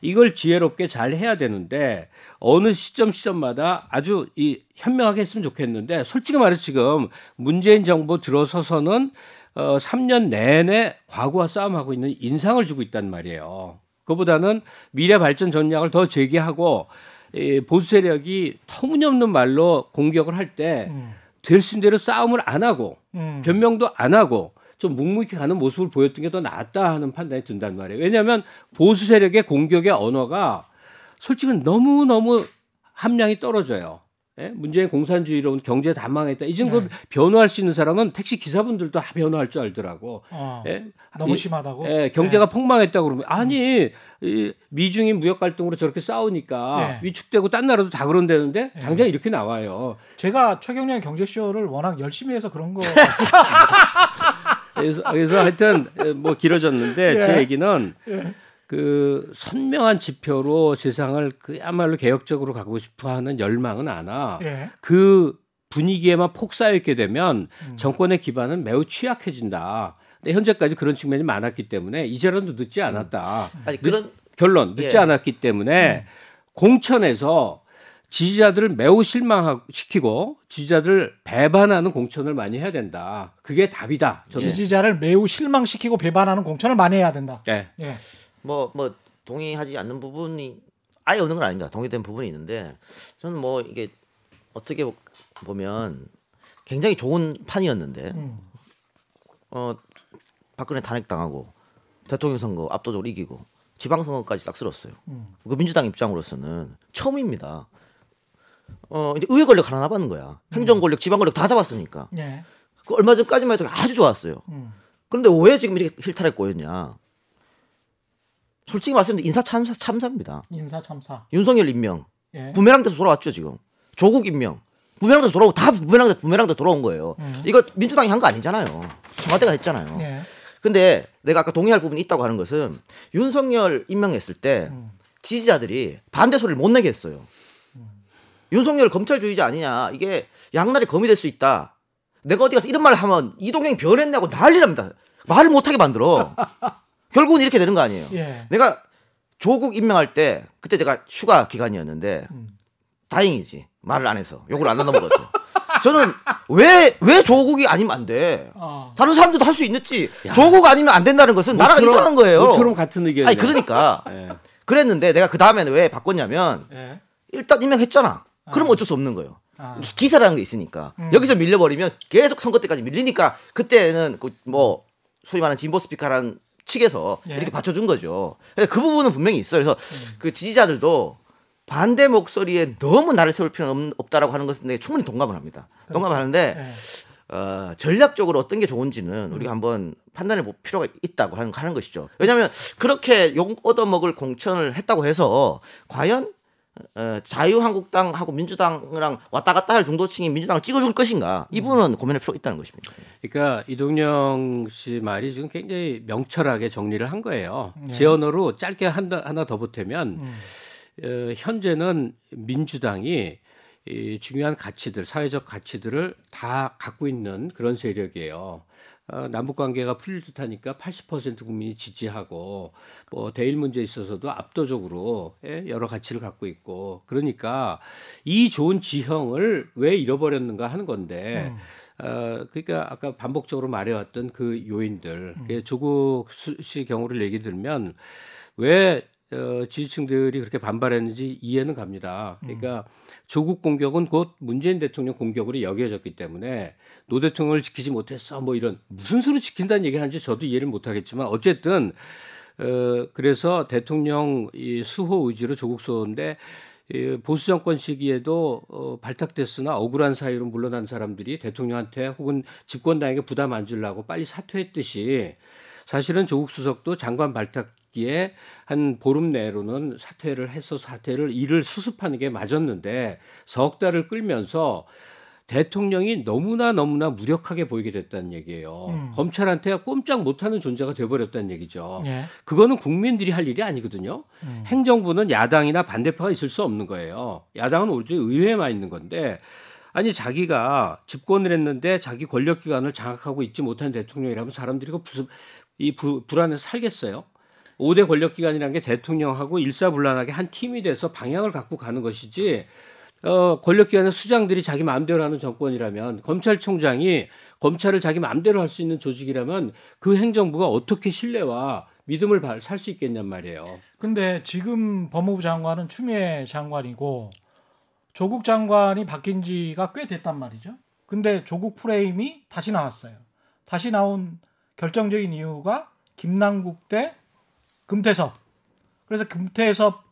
이걸 지혜롭게 잘 해야 되는데 어느 시점 시점마다 아주 이 현명하게 했으면 좋겠는데 솔직히 말해서 지금 문재인 정부 들어서서는 어 3년 내내 과거와 싸움하고 있는 인상을 주고 있단 말이에요. 그보다는 미래 발전 전략을 더 제기하고 이 보수 세력이 터무니없는 말로 공격을 할때 음. 될수 대로 싸움을 안 하고 음. 변명도 안 하고 좀 묵묵히 가는 모습을 보였던 게 더 낫다 하는 판단이 든단 말이에요. 왜냐하면 보수 세력의 공격의 언어가 솔직히 너무 너무 함량이 떨어져요. 예? 문재인 공산주의로 경제 다 망했다. 이제 그 네. 변호할 수 있는 사람은 택시 기사분들도 다 변호할 줄 알더라고. 어, 예? 너무 이- 심하다고. 예, 경제가 네. 폭망했다고 그러면 아니 이 미중인 무역 갈등으로 저렇게 싸우니까 네. 위축되고 딴 나라도 다 그런다는데 네. 당장 이렇게 나와요. 제가 최경련의 경제쇼를 워낙 열심히 해서 그런 거. (laughs) 그래서, 그래서 하여튼 뭐 길어졌는데 예. 제 얘기는 예. 그 선명한 지표로 세상을 그야말로 개혁적으로 가고 싶어하는 열망은 않아. 예. 그 분위기에만 폭 쌓여 있게 되면 음. 정권의 기반은 매우 취약해진다. 근데 현재까지 그런 측면이 많았기 때문에 이제라도 늦지 않았다. 아니 그런 결론 늦지 예. 않았기 때문에 공천에서 지지자들을 매우 실망시키고 지지자들을 배반하는 공천을 많이 해야 된다. 그게 답이다. 저는. 지지자를 매우 실망시키고 배반하는 공천을 많이 해야 된다. 예. 예. 뭐, 뭐, 동의하지 않는 부분이 아예 없는 건 아닙니다. 동의된 부분이 있는데, 저는 뭐, 이게 어떻게 보면 굉장히 좋은 판이었는데, 음. 어, 박근혜 탄핵 당하고, 대통령 선거 압도적으로 이기고, 지방선거까지 싹 쓸었어요. 음. 그 민주당 입장으로서는 처음입니다. 어, 이제 의회 권력 하나 남았는 거야. 행정 권력, 지방 권력 다 잡았으니까. 예. 그 얼마 전까지만 해도 아주 좋았어요. 음. 그런데 왜 지금 이렇게 실타래 꼬였냐? 솔직히 말씀드리면 인사 참사, 참사입니다. 인사 참사. 윤석열 임명 예. 부메랑 돼서 돌아왔죠 지금. 조국 임명 부메랑 돼서 돌아오고 다 부메랑 돼 부메랑 돼 돌아온 거예요. 음. 이거 민주당이 한 거 아니잖아요. 청와대가 했잖아요. 예. 근데 내가 아까 동의할 부분이 있다고 하는 것은 윤석열 임명했을 때 음. 지지자들이 반대 소리를 못 내게 했어요. 윤석열 검찰주의자 아니냐 이게 양날의 검이 될 수 있다. 내가 어디 가서 이런 말을 하면 이동형이 변했냐고 난리납니다. 말을 못하게 만들어. (laughs) 결국은 이렇게 되는 거 아니에요. 예. 내가 조국 임명할 때 그때 제가 휴가 기간이었는데 음. 다행이지 말을 안 해서 욕을 안 넘어갔어. (laughs) 저는 왜 왜 조국이 아니면 안 돼? 어. 다른 사람들도 할 수 있지. 야. 조국 아니면 안 된다는 것은 나라가 모처럼- 이상한 거예요. 모처럼 같은 의견이네. 아니 그러니까 예. 그랬는데 내가 그 다음에는 왜 바꿨냐면 예. 일단 임명했잖아. 그럼 어쩔 수 없는 거예요. 아. 기사라는 게 있으니까 음. 여기서 밀려버리면 계속 선거 때까지 밀리니까 그때는 그 뭐 소위 말하는 진보 스피커라는 측에서 예. 이렇게 받쳐준 거죠. 그 부분은 분명히 있어요. 그래서 음. 그 지지자들도 반대 목소리에 너무 나를 세울 필요는 없, 다라고 하는 것은 충분히 동감을 합니다. 동감을 하는데 예. 어, 전략적으로 어떤 게 좋은지는 우리가 한번 판단해 볼 필요가 있다고 하는, 하는 것이죠. 왜냐하면 그렇게 욕 얻어먹을 공천을 했다고 해서 과연 어, 자유한국당하고 민주당이랑 왔다 갔다 할 중도층이 민주당을 찍어줄 것인가 이 부분은 고민할 필요가 있다는 것입니다. 그러니까 이동영 씨 말이 지금 굉장히 명철하게 정리를 한 거예요. 네. 제 언어로 짧게 한다, 하나 더 보태면 음. 어, 현재는 민주당이 이 중요한 가치들, 사회적 가치들을 다 갖고 있는 그런 세력이에요. 어, 남북 관계가 풀릴 듯하니까 80% 국민이 지지하고 뭐 대일 문제에 있어서도 압도적으로 예, 여러 가치를 갖고 있고 그러니까 이 좋은 지형을 왜 잃어버렸는가 하는 건데 음. 어, 그러니까 아까 반복적으로 말해왔던 그 요인들, 그 조국 수- 씨 경우를 얘기 들면 왜 어, 지지층들이 그렇게 반발했는지 이해는 갑니다. 그러니까 조국 공격은 곧 문재인 대통령 공격으로 여겨졌기 때문에 노 대통령을 지키지 못했어 뭐 이런 무슨 수로 지킨다는 얘기 하는지 저도 이해를 못하겠지만 어쨌든 어, 그래서 대통령 이 수호 의지로 조국 수호인데 이 보수 정권 시기에도 어, 발탁됐으나 억울한 사유로 물러난 사람들이 대통령한테 혹은 집권당에게 부담 안 주려고 빨리 사퇴했듯이 사실은 조국 수석도 장관 발탁 기에 한 보름 내로는 사퇴를 해서 사퇴를 일을 수습하는 게 맞았는데 석 달을 끌면서 대통령이 너무나 너무나 무력하게 보이게 됐다는 얘기예요. 음. 검찰한테 꼼짝 못하는 존재가 돼버렸다는 얘기죠. 예. 그거는 국민들이 할 일이 아니거든요. 음. 행정부는 야당이나 반대파가 있을 수 없는 거예요. 야당은 오로지 의회에만 있는 건데 아니 자기가 집권을 했는데 자기 권력 기관을 장악하고 있지 못한 대통령이라면 사람들이 그 무슨 이 부- 불안에서 살겠어요? 5대 권력 기관이라는 게 대통령하고 일사불란하게 한 팀이 돼서 방향을 갖고 가는 것이지 어, 권력기관의 수장들이 자기 마음대로 하는 정권이라면 검찰총장이 검찰을 자기 마음대로 할 수 있는 조직이라면 그 행정부가 어떻게 신뢰와 믿음을 살 수 있겠냔 말이에요. 근데 지금 법무부 장관은 추미애 장관이고 조국 장관이 바뀐 지가 꽤 됐단 말이죠. 근데 조국 프레임이 다시 나왔어요. 다시 나온 결정적인 이유가 김남국 대 금태섭. 그래서 금태섭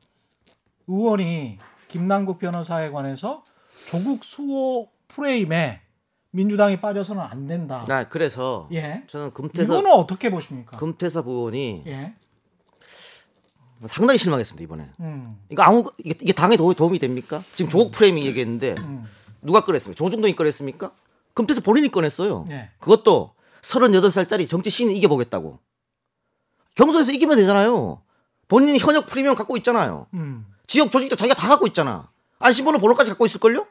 의원이 김남국 변호사에 관해서 조국 수호 프레임에 민주당이 빠져서는 안 된다. 나 그래서 예. 저는 금태섭 이거는 어떻게 보십니까? 금태섭 의원이 예. 상당히 실망했습니다 이번에. 음. 이거 아무 이게, 이게 당에 도, 도움이 됩니까? 지금 조국 프레이밍 얘기했는데 음. 누가 꺼냈습니까? 조중동이 꺼냈습니까? 금태섭 본인이 꺼냈어요. 예. 그것도 38살짜리 정치 신인 이겨보겠다고. 경선에서 이기면 되잖아요. 본인이 현역 프리미엄 갖고 있잖아요. 음. 지역 조직도 자기가 다 갖고 있잖아. 안심번호 번호까지 갖고 있을걸요?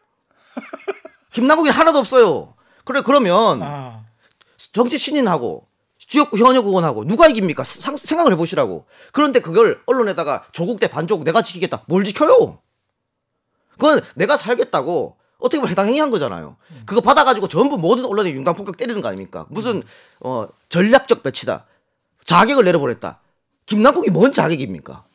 (laughs) 김남국이 하나도 없어요. 그래 그러면 아. 정치 신인하고 지역구 현역 의원하고 누가 이깁니까? 상- 생각을 해보시라고. 그런데 그걸 언론에다가 조국 대 반조국 내가 지키겠다. 뭘 지켜요? 그건 내가 살겠다고 어떻게 보면 해당 행위한 거잖아요. 그거 받아가지고 전부 모든 언론에 융당 폭격 때리는 거 아닙니까? 무슨 어, 전략적 배치다. 자객을 내려보냈다. 김남국이 뭔 자객입니까?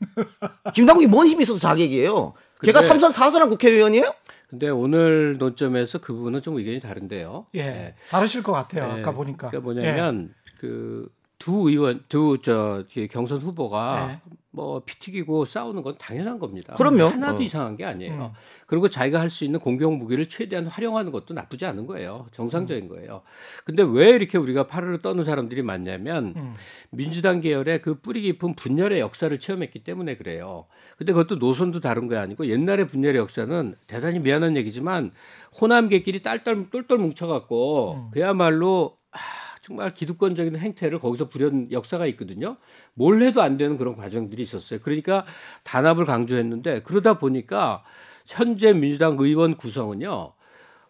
(laughs) 김남국이 뭔 힘이 있어서 자객이에요? 걔가 근데- 삼선 사선한 국회의원이에요? 근데 오늘 논점에서 그 부분은 좀 의견이 다른데요. 예. 네. 다르실 것 같아요. 네. 아까 보니까. 그러니까 뭐냐면 그두 의원 두 저 경선 후보가 네. 뭐 피튀기고 싸우는 건 당연한 겁니다. 그럼요. 하나도 어. 이상한 게 아니에요. 음. 그리고 자기가 할 수 있는 공격 무기를 최대한 활용하는 것도 나쁘지 않은 거예요. 정상적인 거예요. 근데 왜 이렇게 우리가 팔을 떠는 사람들이 많냐면 음. 민주당 계열의 그 뿌리 깊은 분열의 역사를 체험했기 때문에 그래요. 근데 그것도 노선도 다른 게 아니고 옛날의 분열의 역사는 대단히 미안한 얘기지만 호남계끼리 딸딸 똘똘 뭉쳐갖고 음. 그야말로 아, 정말 기득권적인 행태를 거기서 부린 역사가 있거든요. 뭘 해도 안 되는 그런 과정들이 있었어요. 그러니까 단합을 강조했는데 그러다 보니까 현재 민주당 의원 구성은요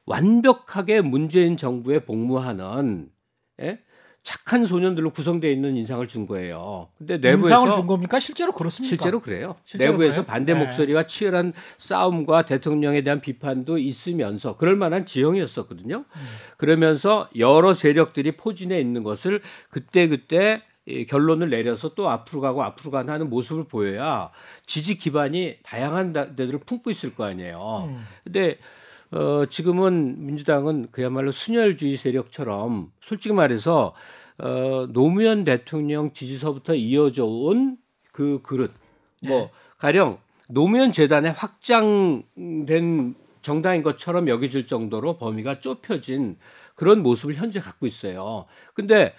완벽하게 문재인 정부에 복무하는 예? 착한 소년들로 구성되어 있는 인상을 준 거예요. 근데 내부에서 인상을 준 겁니까? 실제로 그렇습니까? 실제로 그래요. 실제로 내부에서 그래요? 반대 네. 목소리와 치열한 싸움과 대통령에 대한 비판도 있으면서 그럴 만한 지형이었었거든요. 음. 그러면서 여러 세력들이 포진해 있는 것을 그때 그때 이 결론을 내려서 또 앞으로 가고 앞으로 가는 하는 모습을 보여야 지지 기반이 다양한 다- 데들을 품고 있을 거 아니에요. 음. 근데 어, 지금은 민주당은 그야말로 순혈주의 세력처럼 솔직히 말해서 어, 노무현 대통령 지지서부터 이어져 온 그 그릇 뭐 가령 노무현 재단에 확장된 정당인 것처럼 여겨질 정도로 범위가 좁혀진 그런 모습을 현재 갖고 있어요. 근데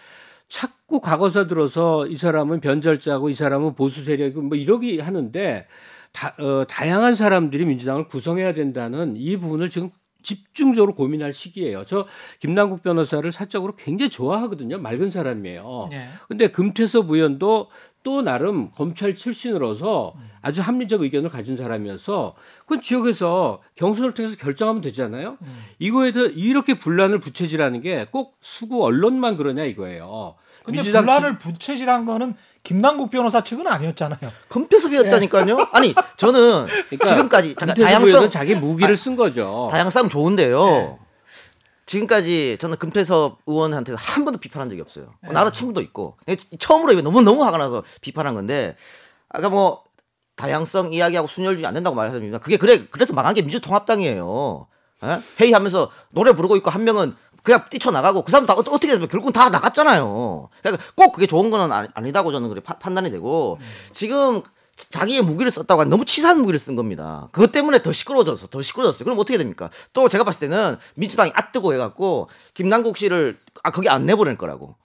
자꾸 과거사 들어서 이 사람은 변절자고 이 사람은 보수 세력이고 뭐 이러기 하는데 다, 어, 다양한 사람들이 민주당을 구성해야 된다는 이 부분을 지금 집중적으로 고민할 시기예요. 저 김남국 변호사를 사적으로 굉장히 좋아하거든요. 맑은 사람이에요. 예. 근데 금태섭 의원도 또 나름 검찰 출신으로서 아주 합리적 의견을 가진 사람이어서 그건 지역에서 경선을 통해서 결정하면 되잖아요. 음. 이거에 대해 이렇게 분란을 부채질하는 게 꼭 수구 언론만 그러냐 이거예요. 근데 민주당 분란을 부채질한 거는 김남국 변호사 측은 아니었잖아요. 금태섭이었다니까요. 아니 저는 그러니까 지금까지 잠깐 다양성 자기 무기를 아, 쓴 거죠. 다양성 좋은데요. 네. 지금까지 저는 금태섭 의원한테 한 번도 비판한 적이 없어요. 어, 네. 나도 친구도 있고 내가 처음으로 너무 너무 화가 나서 비판한 건데 아까 뭐 다양성 이야기하고 순혈주의 안 된다고 말하셨습니다. 그게 그래 그래서 망한 게 민주통합당이에요. 에? 회의하면서 노래 부르고 있고 한 명은 그냥 뛰쳐나가고 그 사람 다 어- 어떻게 했으면 결국은 다 나갔잖아요. 그러니까 꼭 그게 좋은 건 아니, 아니다고 저는 그래 파- 판단이 되고 지금 자기의 무기를 썼다고 하는 너무 치사한 무기를 쓴 겁니다. 그것 때문에 더 시끄러워져서 더 시끄러워졌어요. 그럼 어떻게 됩니까? 또 제가 봤을 때는 민주당이 아뜨고 해갖고 김남국 씨를 아 거기 안 내보낼 거라고.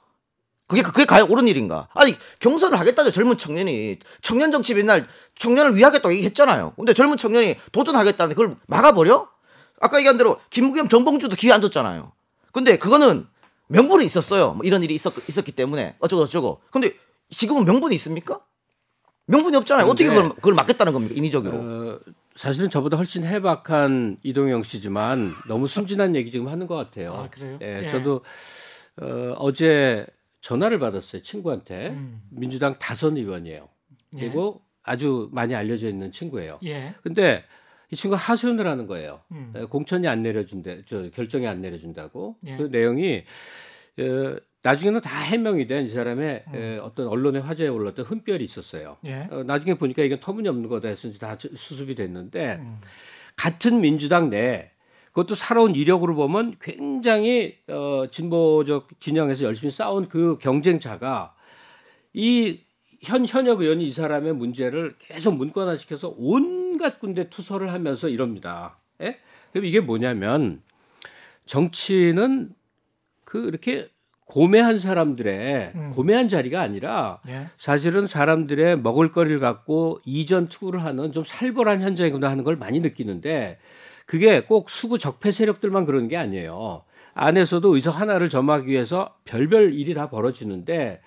그게 그게 과연 옳은 일인가? 아니 경선을 하겠다죠 젊은 청년이 청년 정치 맨날 청년을 위하겠다고 얘기했잖아요. 근데 젊은 청년이 도전하겠다는데 그걸 막아버려? 아까 얘기한 대로 김부겸 정봉주도 기회 안 줬잖아요. 근데 그거는 명분이 있었어요. 뭐 이런 일이 있었, 있었기 때문에 어쩌고 저쩌고. 근데 지금은 명분이 있습니까? 명분이 없잖아요. 어떻게 그걸, 그걸 막겠다는 겁니까? 인위적으로. 어, 사실은 저보다 훨씬 해박한 이동영 씨지만 너무 순진한 얘기 지금 하는 것 같아요. 아, 그래요? 예, 예. 저도 어, 어제 전화를 받았어요 친구한테 음. 민주당 다선 의원이에요. 예. 그리고 아주 많이 알려져 있는 친구예요. 예. 근데 이 친구가 하소연을 하는 거예요. 음. 에, 공천이 안 내려준대, 저 결정이 안 내려준다고. 예. 그 내용이 에, 나중에는 다 해명이 된 이 사람의 음. 에, 어떤 언론의 화제에 올랐던 흠결이 있었어요. 예. 어, 나중에 보니까 이건 터무니없는 거다 해서 다 수습이 됐는데 음. 같은 민주당 내 그것도 살아온 이력으로 보면 굉장히 어, 진보적 진영에서 열심히 싸운 그 경쟁자가 이 현 현역 의원이 이 사람의 문제를 계속 문건화시켜서 온 갖 군데 투서를 하면서 이럽니다. 예? 그럼 이게 뭐냐면 정치는 그 이렇게 고매한 사람들의 음. 고매한 자리가 아니라 예. 사실은 사람들의 먹을거리를 갖고 이전 투구를 하는 좀 살벌한 현장이구나 하는 걸 많이 느끼는데 그게 꼭 수구 적폐 세력들만 그러는 게 아니에요. 안에서도 의석 하나를 점하기 위해서 별별 일이 다 벌어지는데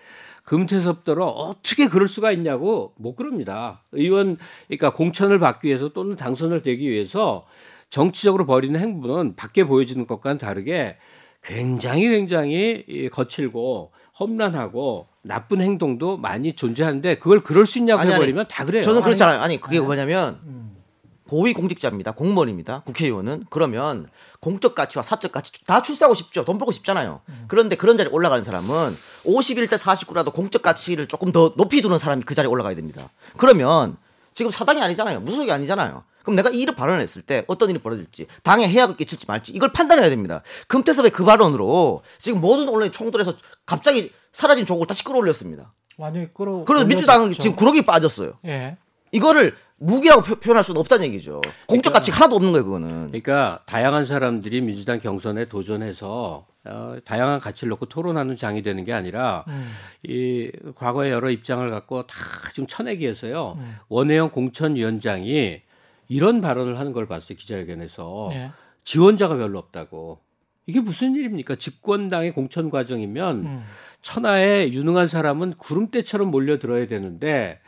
금태섭더러 어떻게 그럴 수가 있냐고 못 그럽니다. 의원 그러니까 공천을 받기 위해서 또는 당선을 되기 위해서 정치적으로 벌이는 행보는 밖에 보여지는 것과는 다르게 굉장히 굉장히 이 거칠고 험난하고 나쁜 행동도 많이 존재하는데 그걸 그럴 수 있냐고 아니, 아니. 해버리면 다 그래요. 저는 그렇지 않아요. 아니 그게 아니. 뭐냐면 음. 고위 공직자입니다. 공무원입니다. 국회의원은 그러면 공적 가치와 사적 가치 다 출세하고 싶죠. 돈 벌고 싶잖아요. 그런데 그런 자리에 올라가는 사람은 51대 49라도 공적 가치를 조금 더 높이 두는 사람이 그 자리에 올라가야 됩니다. 그러면 지금 사당이 아니잖아요. 무소속이 아니잖아요. 그럼 내가 이런 발언을 했을 때 어떤 일이 벌어질지 당에 해악을 끼칠지 말지 이걸 판단해야 됩니다. 금태섭의 그 발언으로 지금 모든 언론이 총돌해서 갑자기 사라진 조국을 다시 끌어올렸습니다. 완전히 끌어. 그래서 민주당은. 지금 구렁이 빠졌어요. 예. 이거를 무기라고 표- 표현할 수는 없다는 얘기죠. 공적 가치 하나도 없는 거예요, 그거는. 그러니까 다양한 사람들이 민주당 경선에 도전해서 어, 다양한 가치를 놓고 토론하는 장이 되는 게 아니라 음. 이 과거의 여러 입장을 갖고 다 지금 쳐내기해서요 음. 원혜영 공천위원장이 이런 발언을 하는 걸 봤어요 기자회견에서 예. 지원자가 별로 없다고 이게 무슨 일입니까 집권당의 공천 과정이면 음. 천하에 유능한 사람은 구름대처럼 몰려들어야 되는데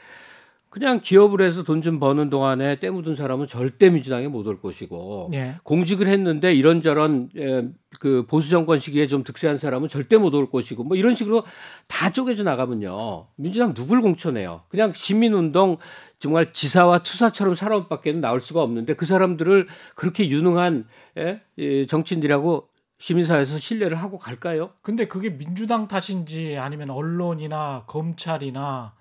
그냥 기업을 해서 돈 좀 버는 동안에 때 묻은 사람은 절대 민주당에 못 올 것이고 예. 공직을 했는데 이런저런 에, 그 보수 정권 시기에 좀 득세한 사람은 절대 못 올 것이고 뭐 이런 식으로 다 쪼개져 나가면요 민주당 누굴 공천해요 그냥 시민운동 정말 지사와 투사처럼 살아온 밖에는 나올 수가 없는데 그 사람들을 그렇게 유능한 예? 이 정치인들하고 시민사회에서 신뢰를 하고 갈까요? 근데 그게 민주당 탓인지 아니면 언론이나 검찰이나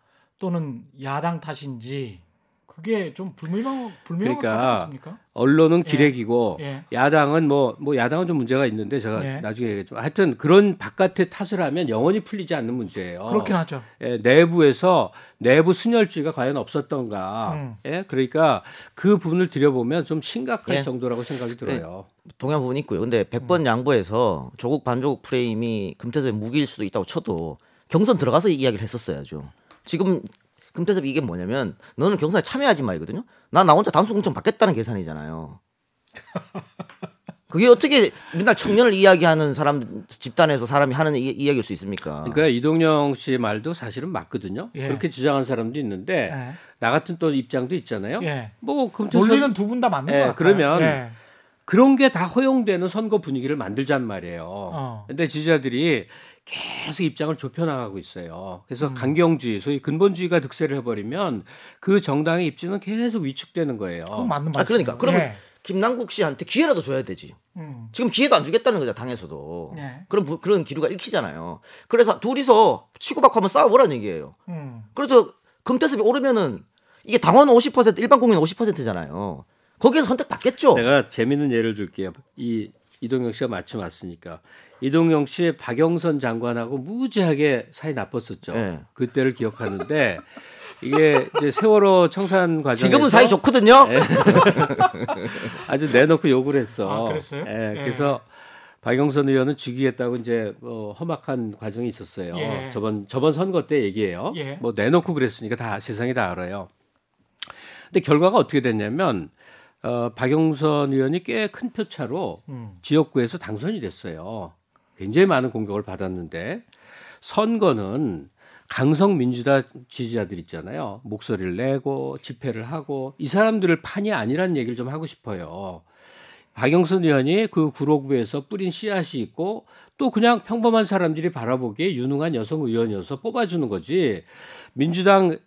또는 야당 탓인지 그게 좀 불명확 불명확하지 그러니까 않습니까? 언론은 기레기고 예. 야당은 뭐뭐 야당은 좀 문제가 있는데 제가 예. 나중에 얘기했죠. 하여튼 그런 바깥의 탓을 하면 영원히 풀리지 않는 문제예요. 그렇긴 하죠. 예, 내부에서 내부 순혈주의가 과연 없었던가. 음. 예, 그러니까 그 부분을 들여보면 좀 심각할 예. 정도라고 생각이 들어요. 동의한 부분이 있고요. 근데 100번 양보해서 조국 반조국 프레임이 금태섭의 무기일 수도 있다고 쳐도 경선 들어가서 이 이야기를 했었어야죠. 지금 금태섭 이게 뭐냐면 너는 경선에 참여하지 마 이거든요. 나 나 혼자 단수 공천 받겠다는 계산이잖아요. (laughs) 그게 어떻게 맨날 청년을 이야기하는 사람 집단에서 사람이 하는 이, 이야기일 수 있습니까? 그러니까 이동영 씨 말도 사실은 맞거든요. 예. 그렇게 주장한 사람도 있는데 예. 나 같은 또 입장도 있잖아요. 예. 뭐 금태섭 논리는 두 분 다 맞는 예, 것 같아요. 그러면 예. 그런 게 다 허용되는 선거 분위기를 만들자는 말이에요. 어. 근데 지지자들이 계속 입장을 좁혀나가고 있어요. 그래서 음. 강경주의, 소위 근본주의가 득세를 해버리면 그 정당의 입지는 계속 위축되는 거예요. 그건 맞는 말씀. 아 그러니까 그러면 예. 김남국 씨한테 기회라도 줘야 되지. 음. 지금 기회도 안 주겠다는 거죠 당에서도. 예. 그런 부- 그런 기류가 읽히잖아요. 그래서 둘이서 치고받고 한번 싸워보라는 얘기예요. 음. 그래서 금태섭이 오르면은 이게 당원 50% 일반 국민 50%잖아요. 거기에서 선택 받겠죠. 내가 재밌는 예를 들게요. 이 이동영 씨가 마침 왔으니까 이동영 씨 박영선 장관하고 무지하게 사이 나빴었죠. 예. 그때를 기억하는데 이게 이제 세월호 청산 과정에서 지금은 사이 좋거든요. 예. (laughs) 아주 내놓고 욕을 했어. 아, 그랬어요? 예, 예. 그래서 박영선 의원은 죽이겠다고 이제 어, 험악한 과정이 있었어요. 예. 저번 저번 선거 때 얘기예요. 예. 뭐 내놓고 그랬으니까 다 세상이 다 알아요. 근데 결과가 어떻게 됐냐면 어, 박영선 의원이 꽤 큰 표차로 음. 지역구에서 당선이 됐어요. 굉장히 많은 공격을 받았는데 선거는 강성 민주당 지지자들 있잖아요. 목소리를 내고 집회를 하고 이 사람들을 판이 아니라는 얘기를 좀 하고 싶어요. 박영선 의원이 그 구로구에서 뿌린 씨앗이 있고 또 그냥 평범한 사람들이 바라보기에 유능한 여성 의원이어서 뽑아주는 거지 민주당을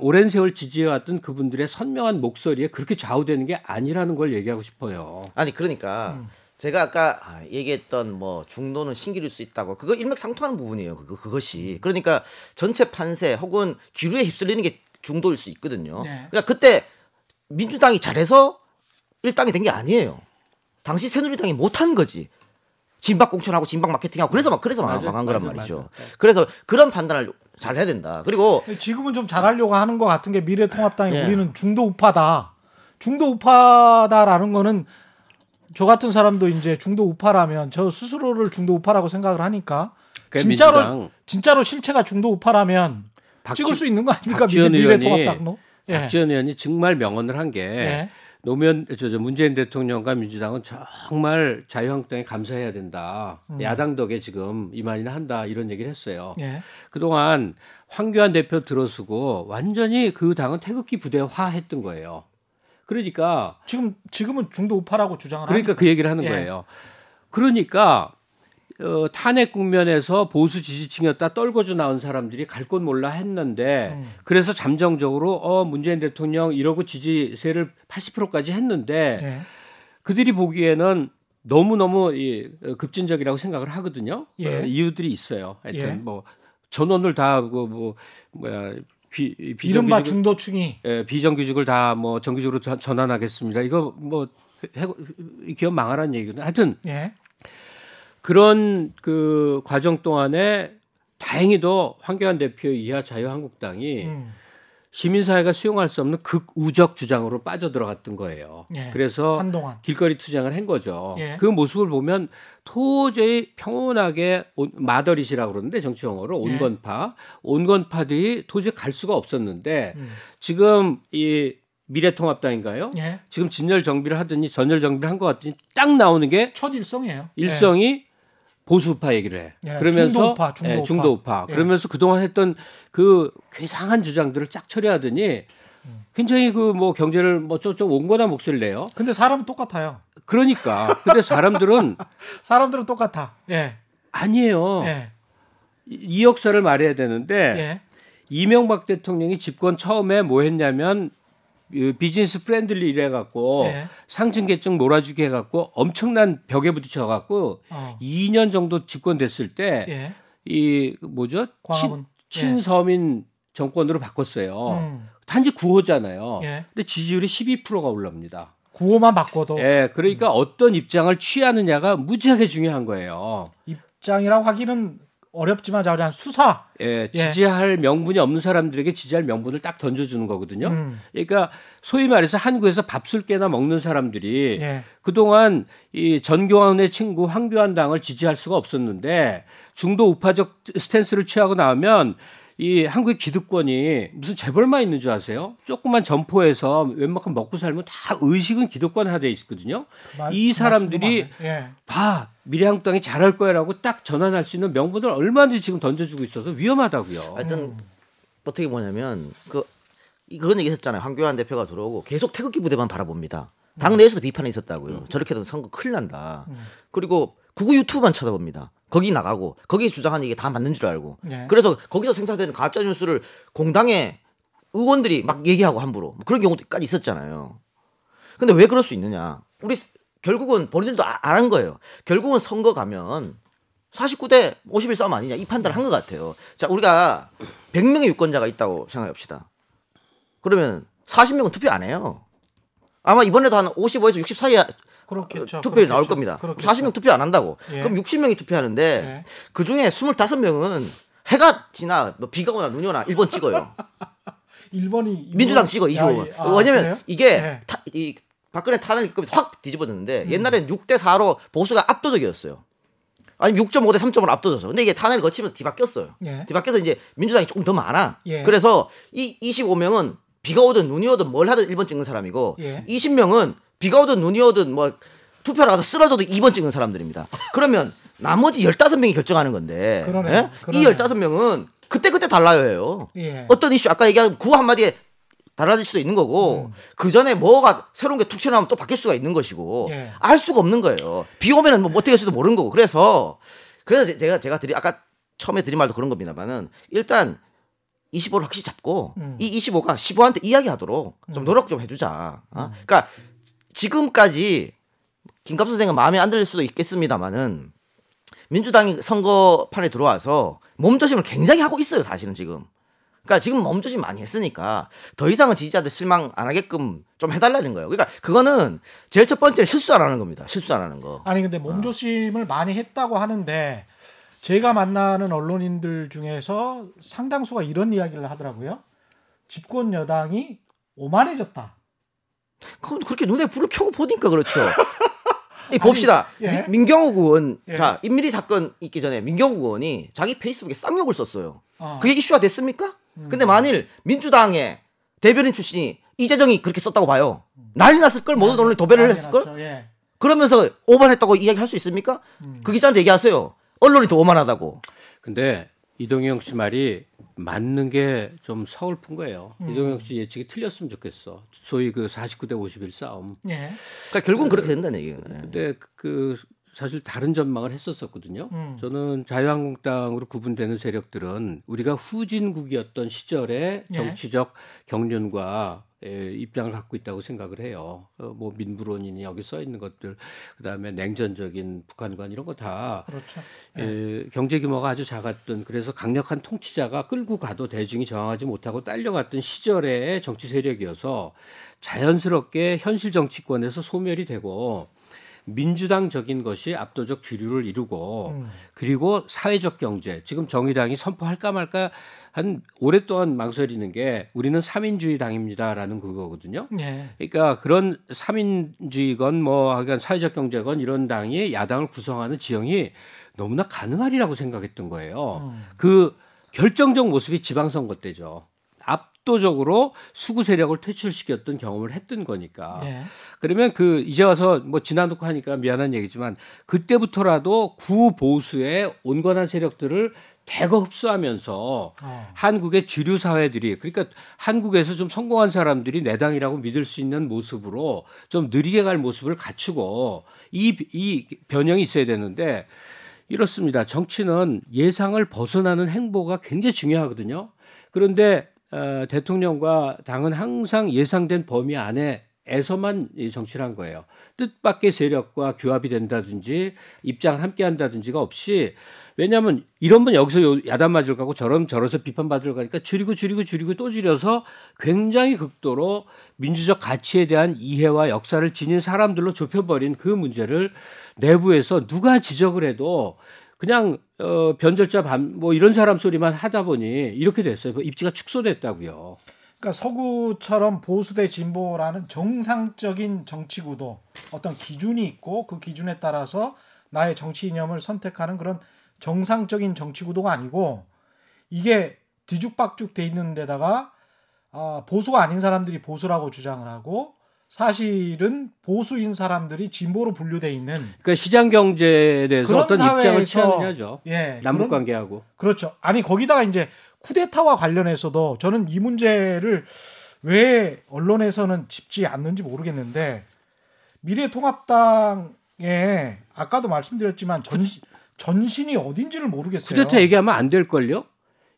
오랜 세월 지지해왔던 그분들의 선명한 목소리에 그렇게 좌우되는 게 아니라는 걸 얘기하고 싶어요. 아니 그러니까 음. 제가 아까 아, 얘기했던 뭐 중도는 신기일 수 있다고 그거 일맥상통하는 부분이에요. 그거 그것이 그러니까 전체 판세 혹은 기류에 휩쓸리는 게 중도일 수 있거든요. 네. 그러니까 그때 민주당이 잘해서 일당이 된 게 아니에요. 당시 새누리당이 못한 거지. 진박 공천하고 진박 마케팅하고 그래서 막 그래서 망- 맞아, 망한 거란 맞아, 말이죠. 맞아. 그래서 그런 판단을 잘 해야 된다. 그리고 지금은 좀 잘하려고 하는 것 같은 게 미래통합당이 예. 우리는 중도 우파다. 중도 우파다라는 거는 저 같은 사람도 이제 중도 우파라면 저 스스로를 중도 우파라고 생각을 하니까 그 진짜로 민주당 진짜로 실체가 중도 우파라면 박지- 찍을 수 있는 거 아닙니까? 박지원 미래- 의원이 미래통합당도. 예. 박지원 의원이 정말 명언을 한게 예. 노무현 저, 저 문재인 대통령과 민주당은 정말 자유한국당에 감사해야 된다. 야당 덕에 지금 이만이나 한다 이런 얘기를 했어요. 예. 그동안 황교안 대표 들어서고 완전히 그 당은 태극기 부대화했던 거예요. 그러니까 지금 지금은 중도 우파라고 주장을 그러니까 그 얘기를 하는 예. 거예요. 그러니까 어, 탄핵 국면에서 보수 지지층이었다 떨궈져 나온 사람들이 갈 곳 몰라 했는데 음. 그래서 잠정적으로 어 문재인 대통령 이러고 지지세를 80%까지 했는데 예. 그들이 보기에는 너무 너무 급진적이라고 생각을 하거든요. 예. 어, 이유들이 있어요. 하여튼 예. 뭐 전원을 다 하고 뭐 뭐야 비, 이른바 비정규직 중도층이 예, 비정규직을 다 뭐 정규직으로 전- 전환하겠습니다. 이거 뭐 해, 이 기업 망하라는 얘기거든요. 하여튼 예. 그런 그 과정 동안에 다행히도 황교안 대표의 이하 자유한국당이 음. 시민사회가 수용할 수 없는 극우적 주장으로 빠져들어갔던 거예요. 예. 그래서 한동안 길거리 투쟁을 한 거죠. 예. 그 모습을 보면 도저히 평온하게 온- 마더릿이라고 그러는데 정치 용어로 예. 온건파, 온건파들이 도저히 갈 수가 없었는데 음. 지금 이 미래통합당인가요? 예. 지금 진열 정비를 하더니 전열 정비를 한 것 같더니 딱 나오는 게 첫 일성이에요. 일성이 보수우파 얘기를 해. 예, 그러면서 중도우파, 중도우파. 예, 중도우파. 예. 그러면서 그동안 했던 그 괴상한 주장들을 쫙 처리하더니 굉장히 그 뭐 경제를 뭐 저쪽 온거나 목소리를 내요. 예. 근데 사람은 똑같아요. 그러니까 근데 사람들은 (laughs) 사람들은 똑같아. 예. 아니에요. 예. 이, 이 역사를 말해야 되는데 예. 이명박 대통령이 집권 처음에 뭐 했냐면 그 business friendly 이래 갖고 예. 상층 계층 몰아주게 해 갖고 엄청난 벽에 부딪혀 갖고 어. 2년 정도 집권됐을 때 예. 이 뭐죠? 광화문. 친, 친서민 정권으로 바꿨어요. 음. 단지 구호잖아요. 예. 근데 지지율이 12%가 올라옵니다. 구호만 바꿔도 예, 그러니까 음. 어떤 입장을 취하느냐가 무지하게 중요한 거예요. 입장이라고 하기는 어렵지만 자 그냥 수사. 예, 예. 지지할 명분이 없는 사람들에게 지지할 명분을 딱 던져주는 거거든요. 음. 그러니까 소위 말해서 한국에서 밥술 깨나 먹는 사람들이 예. 그동안 이 전교환의 친구 황교안 당을 지지할 수가 없었는데 중도 우파적 스탠스를 취하고 나오면 이 한국의 기득권이 무슨 재벌만 있는 줄 아세요? 조그만 점포에서 웬만큼 먹고 살면 다 의식은 기득권화돼 있거든요. 말- 이 사람들이 맞네. 예. 봐 미래한국당이 잘할 거야라고 딱 전환할 수 있는 명분을 얼마든지 지금 던져주고 있어서 위험하다고요. 하여튼 어떻게 보냐면 그 이- 그런 얘기 했었잖아요. 황교안 대표가 들어오고 계속 태극기 부대만 바라봅니다. 당 내에서도 비판이 있었다고요. 저렇게 해도 선거 큰일 난다. 그리고 구구 유튜브만 쳐다봅니다. 거기 나가고 거기 주장하는 얘기 다 맞는 줄 알고. 네. 그래서 거기서 생산되는 가짜 뉴스를 공당의 의원들이 막 얘기하고 함부로 뭐 그런 경우도까지 있었잖아요. 근데 왜 그럴 수 있느냐? 우리 결국은 본인들도 아- 안한 거예요. 결국은 선거 가면 49대 51 싸움 아니냐 이 판단을 한 것 같아요. 자, 우리가 100명의 유권자가 있다고 생각합시다. 그러면 40명은 투표 안 해요. 아마 이번에도 한 55에서 60 사이에 그렇겠죠. 투표율이 나올. 겁니다. 그렇겠죠. 40명 투표 안 한다고. 예. 그럼 60명이 투표하는데 예. 그 중에 25명은 해가 지나 뭐 비가 오나 눈이 오나 1번 찍어요. (laughs) 1번이 민주당 찍어 25번. 아, 왜냐면 이게 네. 타, 이 박근혜 탄핵 기급이 확 뒤집어졌는데 음. 옛날엔 6대 4로 보수가 압도적이었어요. 아니 6.5대 3.5로 압도져서. 근데 이게 탄핵을 거치면서 뒤바뀌었어요. 예. 뒤바뀌어서 이제 민주당이 조금 더 많아. 예. 그래서 이 25명은 비가 오든 눈이 오든 뭘 하든 1번 찍는 사람이고 예. 20명은 비가 오든 눈이 오든 뭐 투표를 가서 쓰러져도 2번 찍는 사람들입니다. 그러면 나머지 15명이 결정하는 건데 그러네. 예? 이 그러네. 15명은 그때그때 달라요 해요. 예. 어떤 이슈 아까 얘기한 구호 한마디에 달라질 수도 있는 거고 음. 그 전에 뭐가 새로운 게 툭 튀어나오면 또 바뀔 수가 있는 것이고 예. 알 수가 없는 거예요. 비 오면은 뭐 어떻게 할지도 모르는 거고 그래서 그래서 제- 제가 제가 드리 아까 처음에 드린 말도 그런 겁니다만은 일단 25를 확실히 잡고 음. 이 25가 15한테 이야기하도록 좀 노력 좀 해주자. 어? 그러니까 지금까지 김갑수 선생은 마음에 안들 수도 있겠습니다만은 민주당이 선거판에 들어와서 몸조심을 굉장히 하고 있어요, 사실은 지금. 그러니까 지금 몸조심 많이 했으니까 더 이상은 지지자들 실망 안 하게끔 좀 해달라는 거예요. 그러니까 그거는 제일 첫 번째는 실수 안 하는 겁니다. 실수 안 하는 거. 아니 근데 몸조심을 많이 했다고 하는데 제가 만나는 언론인들 중에서 상당수가 이런 이야기를 하더라고요. 집권 여당이 오만해졌다. 그건 그렇게 눈에 불을 켜고 보니까 그렇죠. (laughs) 이 봅시다. 예. 민, 민경욱 의원, 예. 자 인밀이 사건 있기 전에 민경욱 의원이 자기 페이스북에 쌍욕을 썼어요. 어. 그게 이슈가 됐습니까? 음. 근데 만일 민주당의 대변인 출신이 이재정이 그렇게 썼다고 봐요. 난리 났을 걸 모든 언론이 도배를 했을 걸. 예. 그러면서 오만했다고 이야기할 수 있습니까? 음. 그 기자한테 얘기하세요. 언론이 더 오만하다고. 근데 이동영 씨 말이 맞는 게 좀 서글픈 거예요. 음. 이동영 씨 예측이 틀렸으면 좋겠어. 소위 그 49대 51 싸움. 예. 그러니까 결국은 그렇게 된다는 얘기예요. 네. 근데 그- 그 사실 다른 전망을 했었었거든요. 음. 저는 자유한국당으로 구분되는 세력들은 우리가 후진국이었던 시절의 예. 정치적 경륜과 에, 입장을 갖고 있다고 생각을 해요. 어, 뭐 민부론이니 여기 써 있는 것들, 그다음에 냉전적인 북한관 이런 거다 그렇죠. 에, 경제 규모가 아주 작았던 그래서 강력한 통치자가 끌고 가도 대중이 저항하지 못하고 딸려갔던 시절의 정치 세력이어서 자연스럽게 현실 정치권에서 소멸이 되고 민주당적인 것이 압도적 주류를 이루고 음. 그리고 사회적 경제 지금 정의당이 선포할까 말까 한 오랫동안 망설이는 게 우리는 삼인주의 당입니다라는 그거거든요. 예. 그러니까 그런 삼인주의건 뭐 하여간 사회적 경제건 이런 당이 야당을 구성하는 지형이 너무나 가능하리라고 생각했던 거예요. 음. 그 결정적 모습이 지방선거 때죠. 압도적으로 수구 세력을 퇴출시켰던 경험을 했던 거니까. 예. 그러면 그 이제 와서 뭐 지나놓고 하니까 미안한 얘기지만 그때부터라도 구보수의 온건한 세력들을 대거 흡수하면서 어. 한국의 주류 사회들이 그러니까 한국에서 좀 성공한 사람들이 내 당이라고 믿을 수 있는 모습으로 좀 느리게 갈 모습을 갖추고 이, 이 변형이 있어야 되는데 이렇습니다. 정치는 예상을 벗어나는 행보가 굉장히 중요하거든요. 그런데 어, 대통령과 당은 항상 예상된 범위 안에 에서만 이 정치를 한 거예요. 뜻밖의 세력과 규합이 된다든지 입장을 함께 한다든지가 없이 왜냐하면 이런 분 여기서 요- 야단 맞을 거고 저런 저러서 비판받을 거니까 줄이고 줄이고 줄이고 또 줄여서 굉장히 극도로 민주적 가치에 대한 이해와 역사를 지닌 사람들로 좁혀버린 그 문제를 내부에서 누가 지적을 해도 그냥 어, 변절자 반 뭐 이런 사람 소리만 하다 보니 이렇게 됐어요. 입지가 축소됐다고요. 그러니까 서구처럼 보수 대 진보라는 정상적인 정치 구도 어떤 기준이 있고 그 기준에 따라서 나의 정치 이념을 선택하는 그런 정상적인 정치 구도가 아니고 이게 뒤죽박죽 돼 있는 데다가 아, 보수가 아닌 사람들이 보수라고 주장을 하고 사실은 보수인 사람들이 진보로 분류돼 있는 그러니까 시장 경제에 대해서 어떤 입장을 취하느냐죠. 예 남북 관계하고. 그렇죠. 아니 거기다가 이제 쿠데타와 관련해서도 저는 이 문제를 왜 언론에서는 짚지 않는지 모르겠는데 미래통합당에 아까도 말씀드렸지만 전, 전신이 어딘지를 모르겠어요. 쿠데타 얘기하면 안 될 걸요.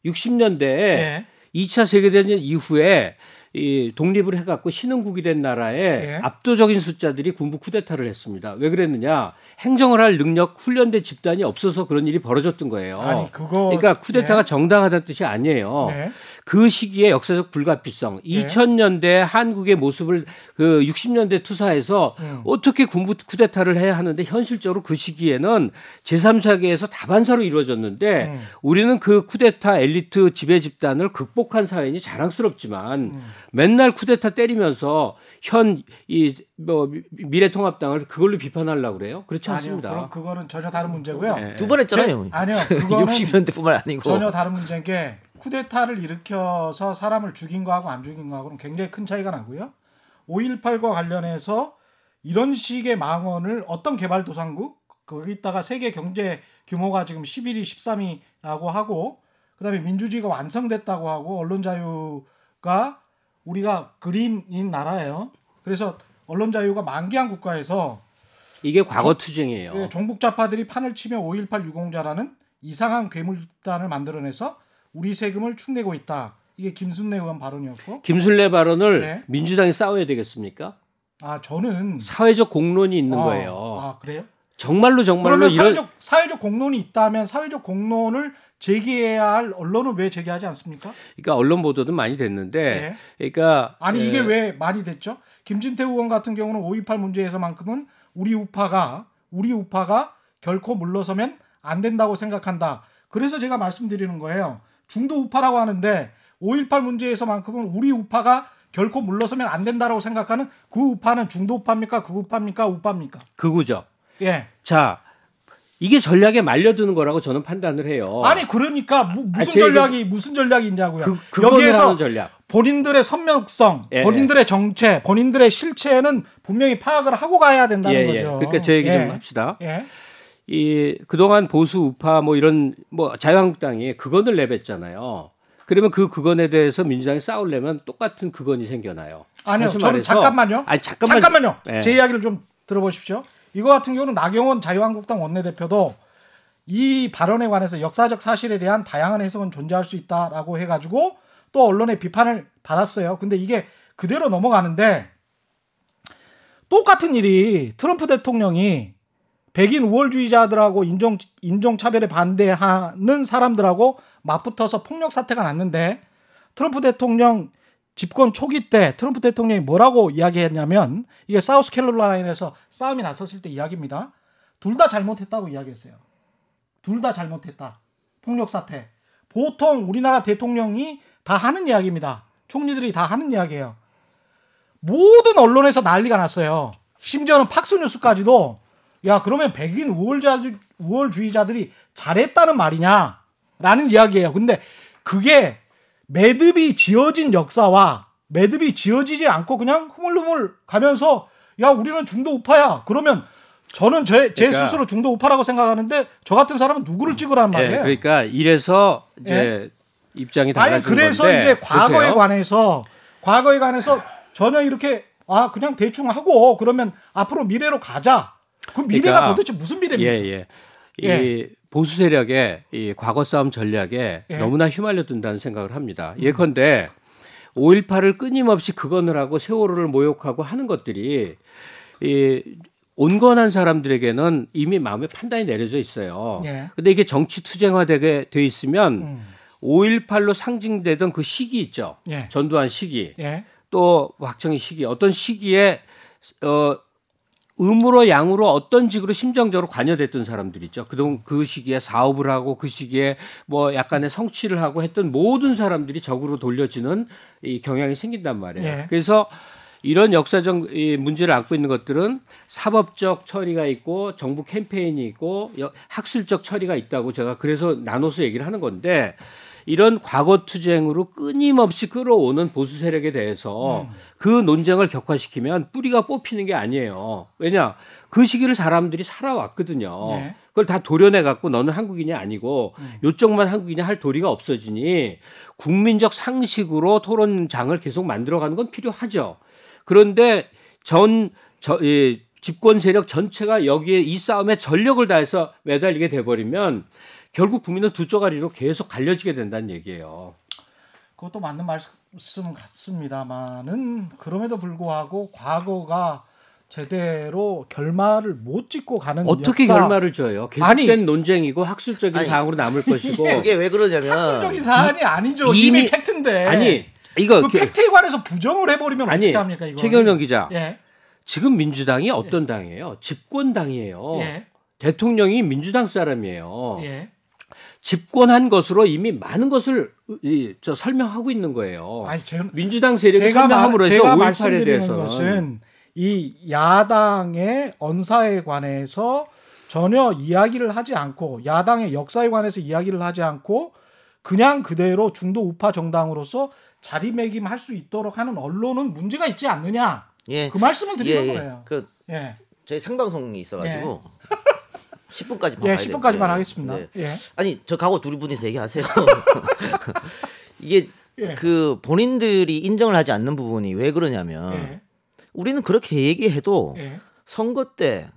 60년대에 예. 2차 세계대전 이후에 이 독립을 해갖고 신흥국이 된 나라에 예. 압도적인 숫자들이 군부 쿠데타를 했습니다. 왜 그랬느냐? 행정을 할 능력 훈련된 집단이 없어서 그런 일이 벌어졌던 거예요. 아니 그거 그러니까 쿠데타가 예. 정당하다는 뜻이 아니에요. 네. 그 시기의 역사적 불가피성, 2000년대 한국의 모습을 그 60년대 투사해서 음. 어떻게 군부 쿠데타를 해야 하는데 현실적으로 그 시기에는 제3세계에서 다반사로 이루어졌는데 음. 우리는 그 쿠데타 엘리트 지배 집단을 극복한 사회니 자랑스럽지만 음. 맨날 쿠데타 때리면서 현 이 뭐 미래통합당을 그걸로 비판하려고 그래요? 그렇지 아니요. 않습니다. 그럼 그거는 전혀 다른 문제고요. 네. 두번 했잖아요. 아니요. 그거는 60년대뿐만 아니고. 전혀 다른 문제인 게 쿠데타를 일으켜서 사람을 죽인 거하고 안 죽인 거하고는 굉장히 큰 차이가 나고요. 5.18과 관련해서 이런 식의 망언을 어떤 개발도상국 거기다가 세계 경제 규모가 지금 11위, 13위라고 하고 그다음에 민주주의가 완성됐다고 하고 언론 자유가 우리가 그린인 나라예요. 그래서 언론 자유가 만개한 국가에서 이게 과거 투쟁이에요. 예, 종북 좌파들이 판을 치며 5.18 유공자라는 이상한 괴물단을 만들어내서 우리 세금을 축내고 있다. 이게 김순례 의원 발언이었고 김순례 발언을 네. 민주당이 싸워야 되겠습니까? 아 저는 사회적 공론이 있는 아, 거예요. 아 그래요? 정말로 정말로 그러면 이런 사회적 사회적 공론이 있다면 사회적 공론을 제기해야 할 언론은 왜 제기하지 않습니까? 그러니까 언론 보도도 많이 됐는데 그러니까 아니 에, 이게 왜 말이 됐죠? 김진태 의원 같은 경우는 5.18 문제에서만큼은 우리 우파가 우리 우파가 결코 물러서면 안 된다고 생각한다. 그래서 제가 말씀드리는 거예요. 중도 우파라고 하는데 5.18 문제에서만큼은 우리 우파가 결코 물러서면 안 된다라고 생각하는 그 우파는 중도 우파입니까? 극우파입니까? 우파입니까? 극우죠. 예. 자 이게 전략에 말려드는 거라고 저는 판단을 해요. 아니 그러니까 무, 아, 무슨 제 전략이 무슨 전략이 있냐고요. 그, 여기에서 전략. 본인들의 선명성, 예, 본인들의 정체, 본인들의 실체는 분명히 파악을 하고 가야 된다는 예, 예. 거죠. 그러니까 제 얘기 예. 좀 합시다. 예. 이 그동안 보수 우파 뭐 이런 뭐 자유한국당이 그건을 내뱉잖아요. 그러면 그 그건에 대해서 민주당이 싸우려면 똑같은 그건이 생겨나요. 아니요, 저는 말해서- 잠깐만요. 아니 잠깐만. 잠깐만요. 예. 제 이야기를 좀 들어보십시오. 이거 같은 경우는 나경원 자유한국당 원내대표도 이 발언에 관해서 역사적 사실에 대한 다양한 해석은 존재할 수 있다라고 해가지고 또 언론의 비판을 받았어요. 근데 이게 그대로 넘어가는데 똑같은 일이 트럼프 대통령이 백인 우월주의자들하고 인종 인종 차별에 반대하는 사람들하고 맞붙어서 폭력 사태가 났는데 트럼프 대통령 집권 초기 때 트럼프 대통령이 뭐라고 이야기했냐면 이게 사우스캐롤라인에서 싸움이 났었을 때 이야기입니다. 둘 다 잘못했다고 이야기했어요. 둘 다 잘못했다. 폭력 사태. 보통 우리나라 대통령이 다 하는 이야기입니다. 총리들이 다 하는 이야기예요. 모든 언론에서 난리가 났어요. 심지어는 팍스뉴스까지도 야 그러면 백인 우월자 우월주의자들이 잘했다는 말이냐? 라는 이야기예요. 근데 그게 매듭이 지어진 역사와 매듭이 지어지지 않고 그냥 흐물흐물 가면서 야 우리는 중도 우파야. 그러면 저는 제, 제 그러니까- 스스로 중도 우파라고 생각하는데 저 같은 사람은 누구를 찍으라는 예, 말이에요. 그러니까 이래서 이제 입장이 아니 달라진 그래서 건데 이제 과거에 보세요. 관해서 과거에 관해서 전혀 이렇게 아 그냥 대충 하고 그러면 앞으로 미래로 가자. 그 미래가 그러니까- 도대체 무슨 미래입니까? 예, 예. 이 예. 보수 세력의 이 과거 싸움 전략에 예. 음. 너무나 휘말려든다는 생각을 합니다. 예컨대 5.18을 끊임없이 극언을 하고 세월호를 모욕하고 하는 것들이 이 온건한 사람들에게는 이미 마음의 판단이 내려져 있어요. 예. 근데 이게 정치 투쟁화되게 돼 있으면 음. 5.18로 상징되던 그 시기 있죠. 예. 전두환 시기. 예. 또 박정희 시기 어떤 시기에 어 음으로 양으로 어떤 식으로 심정적으로 관여됐던 사람들 있죠. 그동안 그 시기에 사업을 하고 그 시기에 뭐 약간의 성취를 하고 했던 모든 사람들이 적으로 돌려지는 이 경향이 생긴단 말이에요. 예. 그래서 이런 역사적 이 문제를 안고 있는 것들은 사법적 처리가 있고 정부 캠페인이 있고 여- 학술적 처리가 있다고 제가 그래서 나눠서 얘기를 하는 건데 이런 과거 투쟁으로 끊임없이 끌어오는 보수 세력에 대해서 그 논쟁을 격화시키면 뿌리가 뽑히는 게 아니에요. 왜냐 그 시기를 사람들이 살아왔거든요. 네. 그걸 다 도려내 갖고 너는 한국인이 아니고 요쪽만 한국인이 할 도리가 없어지니 국민적 상식으로 토론장을 계속 만들어 가는 건 필요하죠. 그런데 전 저, 이 집권 세력 전체가 여기에 이 싸움에 전력을 다해서 매달리게 돼 버리면 결국 국민은 두 쪼가리로 계속 갈려지게 된다는 얘기예요. 그것도 맞는 말씀 같습니다만은 그럼에도 불구하고 과거가 제대로 결말을 못 짓고 가는 어떻게 역사, 결말을 줘요? 계속된 아니. 논쟁이고 학술적인 아니. 사항으로 남을 것이고 이게 왜 그러냐면 학술적인 사안이 아니죠. 이미, 이미- 팩트인데. 아니 이거 그 게- 팩트에 관해서 부정을 해버리면 아니 어떻게 합니까 이거? 최경영 기자 예. 지금 민주당이 어떤 당이에요? 집권당이에요. 예. 대통령이 민주당 사람이에요. 예. 집권한 것으로 이미 많은 것을 이, 저 설명하고 있는 거예요. 아니 제, 민주당 세력이 제가, 말, 설명함으로 해서 제가 5.18에 말씀드리는 대해서는 것은 이 야당의 언사에 관해서 전혀 이야기를 하지 않고 야당의 역사에 관해서 이야기를 하지 않고 그냥 그대로 중도 우파 정당으로서 자리매김할 수 있도록 하는 언론은 문제가 있지 않느냐 예. 그 말씀을 드리는 예, 예. 거예요. 그 예, 저희 생방송이 있어가지고 (laughs) 10분까지만 예, 10분까지만 하겠습니다. 네. 예, 아니 저 가고 둘이 분이서 얘기하세요. (laughs) (laughs) 이게 예. 그 본인들이 인정을 하지 않는 부분이 왜 그러냐면 예, 우리는 그렇게 얘기해도 예, 선거 때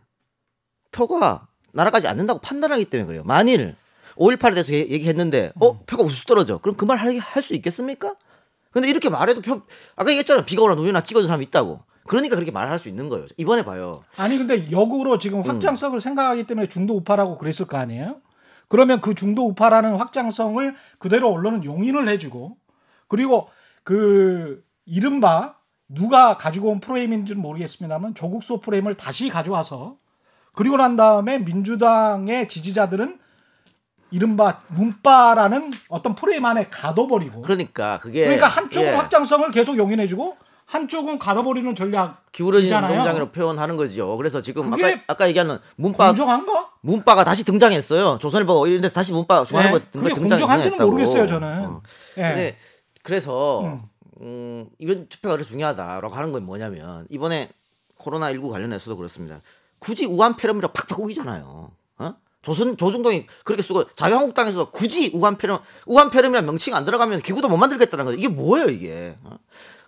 표가 날아가지 않는다고 판단하기 때문에 그래요. 만일 5.18에 대해서 얘- 얘기했는데 음. 어 표가 우수 떨어져. 그럼 그 말 할 수 있겠습니까? 근데 이렇게 말해도 표 아까 얘기했잖아. 비가 오나 눈이 오나 찍어준 사람이 있다고. 그러니까 그렇게 말할 수 있는 거예요. 이번에 봐요. 아니 근데 역으로 지금 확장성을 생각하기 때문에 중도 우파라고 그랬을 거 아니에요? 그러면 그 중도 우파라는 확장성을 그대로 언론은 용인을 해주고 그리고 그 이른바 누가 가지고 온 프레임인지는 모르겠습니다만 조국 소 프레임을 다시 가져와서 그리고 난 다음에 민주당의 지지자들은 이른바 문바라는 어떤 프레임 안에 가둬버리고 그러니까 그게 그러니까 한쪽은 예, 확장성을 계속 용인해주고 한쪽은 가둬버리는 전략 기울어진. 농장으로 표현하는 거죠. 그래서 지금 아까 아까 얘기하는 문바 공정한가? 문바가 다시 등장했어요. 조선일보 이런 데서 다시 문바 중앙일보 네, 등장 공정한지는. 모르겠어요, 저는. 어. 예. 근데 그래서 음. 음, 이번 투표가 그래서 중요하다라고 하는 건 뭐냐면 이번에 코로나 19 관련해서도 그렇습니다. 굳이 우한 폐렴이라고 팍팍 우기잖아요. 어? 조선 조중동이 그렇게 쓰고 자유한국당에서 굳이 우한 폐렴 우한 폐렴이라는 명칭이 안 들어가면 기구도 못 만들겠다는 거죠. 이게 뭐예요 이게? 어?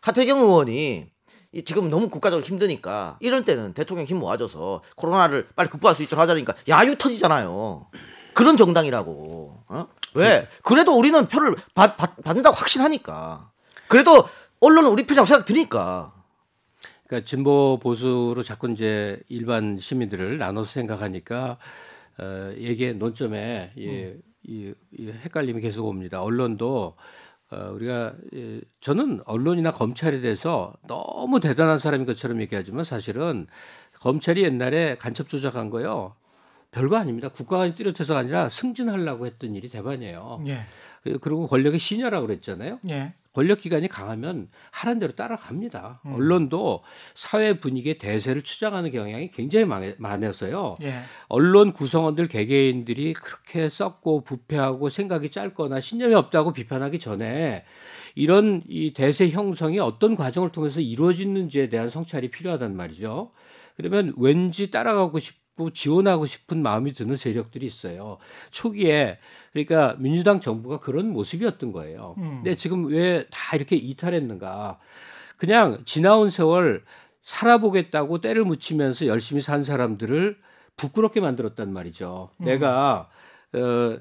하태경 의원이 이 지금 너무 국가적으로 힘드니까 이럴 때는 대통령 힘 모아줘서 코로나를 빨리 극복할 수 있도록 하자니까 야유 터지잖아요. 그런 정당이라고. 어? 왜? 그래도 우리는 표를 받, 받, 받는다고 확신하니까. 그래도 언론은 우리 표라고 생각 드니까. 그러니까 진보 보수로 자꾸 이제 일반 시민들을 나눠서 생각하니까 어, 얘기의 논점에 이, 이, 이 헷갈림이 계속 옵니다. 언론도 어, 우리가 예, 저는 언론이나 검찰에 대해서 너무 대단한 사람인 것처럼 얘기하지만 사실은 검찰이 옛날에 간첩 조작한 거요. 별거 아닙니다. 국가가 뚜렷해서가 아니라 승진하려고 했던 일이 대반이에요. 예. 그- 그리고 권력의 신여라고 그랬잖아요. 예. 권력 기관이 강하면 하란 대로 따라갑니다. 음. 언론도 사회 분위기의 대세를 추장하는 경향이 굉장히 많- 많아서요. 예. 언론 구성원들 개개인들이 그렇게 썩고 부패하고 생각이 짧거나 신념이 없다고 비판하기 전에 이런 이 대세 형성이 어떤 과정을 통해서 이루어지는지에 대한 성찰이 필요하단 말이죠. 그러면 왠지 따라가고 싶 고 지원하고 싶은 마음이 드는 세력들이 있어요. 초기에 그러니까 민주당 정부가 그런 모습이었던 거예요. 음. 근데 지금 왜 다 이렇게 이탈했는가? 그냥 지나온 세월 살아보겠다고 때를 묻히면서 열심히 산 사람들을 부끄럽게 만들었단 말이죠. 음. 내가 어,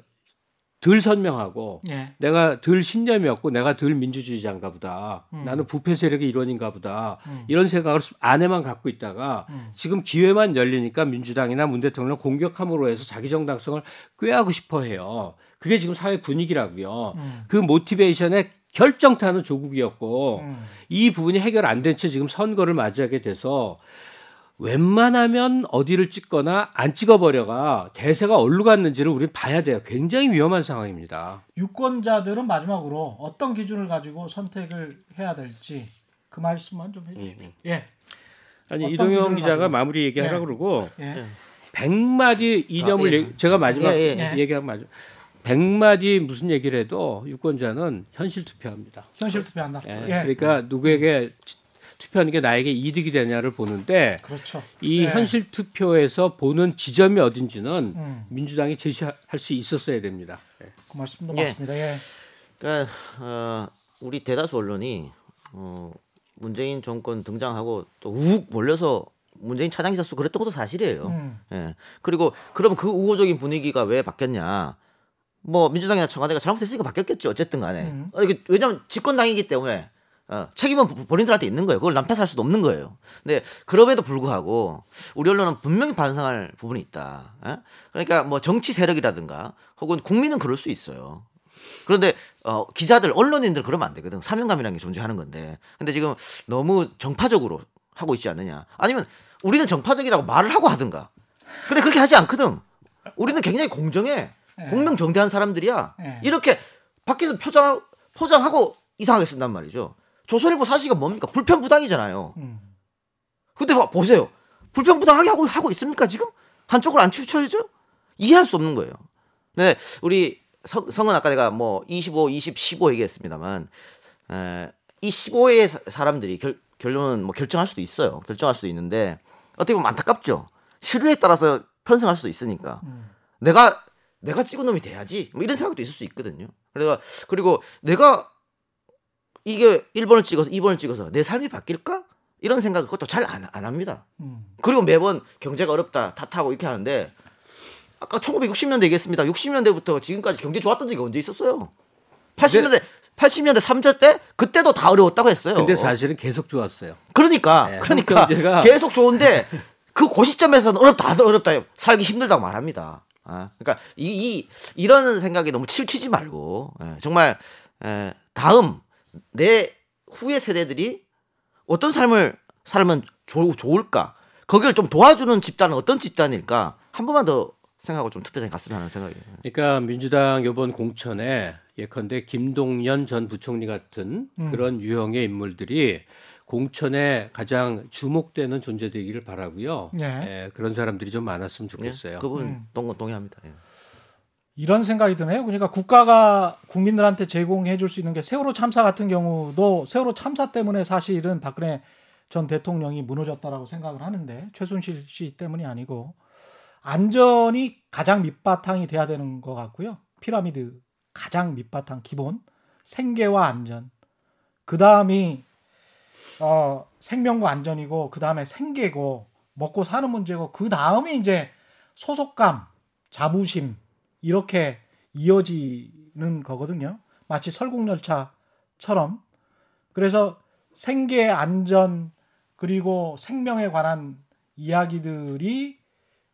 덜 선명하고 예. 내가 덜 신념이 없고 내가 덜 민주주의자인가 보다. 음. 나는 부패 세력의 일원인가 보다. 음. 이런 생각을 안에만 갖고 있다가 음. 지금 기회만 열리니까 민주당이나 문 대통령을 공격함으로 해서 자기 정당성을 꾀하고 싶어 해요. 그게 지금 사회 분위기라고요. 음. 그 모티베이션의 결정타는 조국이었고 음. 이 부분이 해결 안 된 채 지금 선거를 맞이하게 돼서 웬만하면 어디를 찍거나 안 찍어버려가 대세가 어디로 갔는지를 우리 봐야 돼요. 굉장히 위험한 상황입니다. 유권자들은 마지막으로 어떤 기준을 가지고 선택을 해야 될지 그 말씀만 좀 해주십시오. 예. 아니 이동영 기자가 가지고? 마무리 얘기하라 예. 그러고 예. 백마디 이념을 아, 예. 얘기- 제가 마지막 예, 예. 얘기하면 맞아. 백마디 무슨 얘기를 해도 유권자는 현실 투표합니다. 현실 투표한다. 예. 예. 그러니까 누구에게 투표하는 게 나에게 이득이 되냐를 보는데 그렇죠. 이 예. 현실 투표에서 보는 지점이 어딘지는 음. 민주당이 제시할 수 있었어야 됩니다. 예. 그 말씀도 예. 맞습니다. 예. 그러니까 어, 우리 대다수 언론이 어, 문재인 정권 등장하고 또 우욱 몰려서 문재인 차장 기사 수 그랬던 것도 사실이에요. 음. 예. 그리고 그럼 그 우호적인 분위기가 왜 바뀌었냐? 뭐 민주당이나 청와대가 잘못했으니까 바뀌었겠죠. 어쨌든 간에. 음. 어, 이게 왜냐하면 집권당이기 때문에 어, 책임은 보- 본인들한테 있는 거예요. 그걸 남 탓할 수도 없는 거예요. 근데 그럼에도 불구하고 우리 언론은 분명히 반성할 부분이 있다. 예? 그러니까 뭐 정치 세력이라든가 혹은 국민은 그럴 수 있어요. 그런데 어, 기자들, 언론인들 그러면 안 되거든. 사명감이라는 게 존재하는 건데. 근데 지금 너무 정파적으로 하고 있지 않느냐. 아니면 우리는 정파적이라고 말을 하고 하든가. 근데 그렇게 하지 않거든. 우리는 굉장히 공정해. 예. 공명정대한 사람들이야. 예. 이렇게 밖에서 표정 포장하고 이상하게 쓴단 말이죠. 조선일보 사실가 뭡니까? 불편부당이잖아요. 음. 근데 봐, 보세요. 불편부당하게 하고 하고 있습니까 지금? 한쪽을 안 치우쳐야죠? 이해할 수 없는 거예요. 네, 우리 성, 성은 아까 내가 뭐 25, 20, 15 얘기했습니다만 에, 이 15의 사람들이 결, 결론은 뭐 결정할 수도 있어요. 결정할 수도 있는데 어떻게 보면 안타깝죠. 시류에 따라서 편성할 수도 있으니까 음. 내가 내가 찍은 놈이 돼야지 뭐 이런 생각도 있을 수 있거든요. 그래서 그리고 내가 이게 1번을 찍어서 2번을 찍어서 내 삶이 바뀔까? 이런 생각 그것도 잘안 안 합니다. 음. 그리고 매번 경제가 어렵다 탓하고 이렇게 하는데 아까 1960년대 얘기했습니다. 60년대부터 지금까지 경제 좋았던 적이 언제 있었어요? 80년대 80년대 3조 때 그때도 다 어려웠다고 했어요. 근데 사실은 계속 좋았어요. 그러니까 네, 그러니까 한국 경제가- (laughs) 계속 좋은데 그 고시점에서는 어렵다 다들 어렵다 살기 힘들다고 말합니다. 아, 그러니까 이, 이 이런 생각이 너무 치우치지 말고 예, 정말 에, 다음 내 후의 세대들이 어떤 삶을 살면 좋, 좋을까 거기를 좀 도와주는 집단은 어떤 집단일까 한 번만 더 생각하고 좀 투표장에 갔으면 하는 생각이에요. 그러니까 민주당 이번 공천에 예컨대 김동연 전 부총리 같은 음. 그런 유형의 인물들이 공천에 가장 주목되는 존재되기를 바라고요. 예. 예, 그런 사람들이 좀 많았으면 예, 좋겠어요. 그분 음. 동, 동의합니다. 예. 이런 생각이 드네요. 그러니까 국가가 국민들한테 제공해 줄 수 있는 게 세월호 참사 같은 경우도 세월호 참사 때문에 사실은 박근혜 전 대통령이 무너졌다라고 생각을 하는데 최순실 씨 때문이 아니고 안전이 가장 밑바탕이 돼야 되는 것 같고요. 피라미드 가장 밑바탕 기본 생계와 안전 그 다음이 어, 생명과 안전이고 그 다음에 생계고 먹고 사는 문제고 그 다음에 이제 소속감 자부심 이렇게 이어지는 거거든요. 마치 설국열차처럼. 그래서 생계 안전 그리고 생명에 관한 이야기들이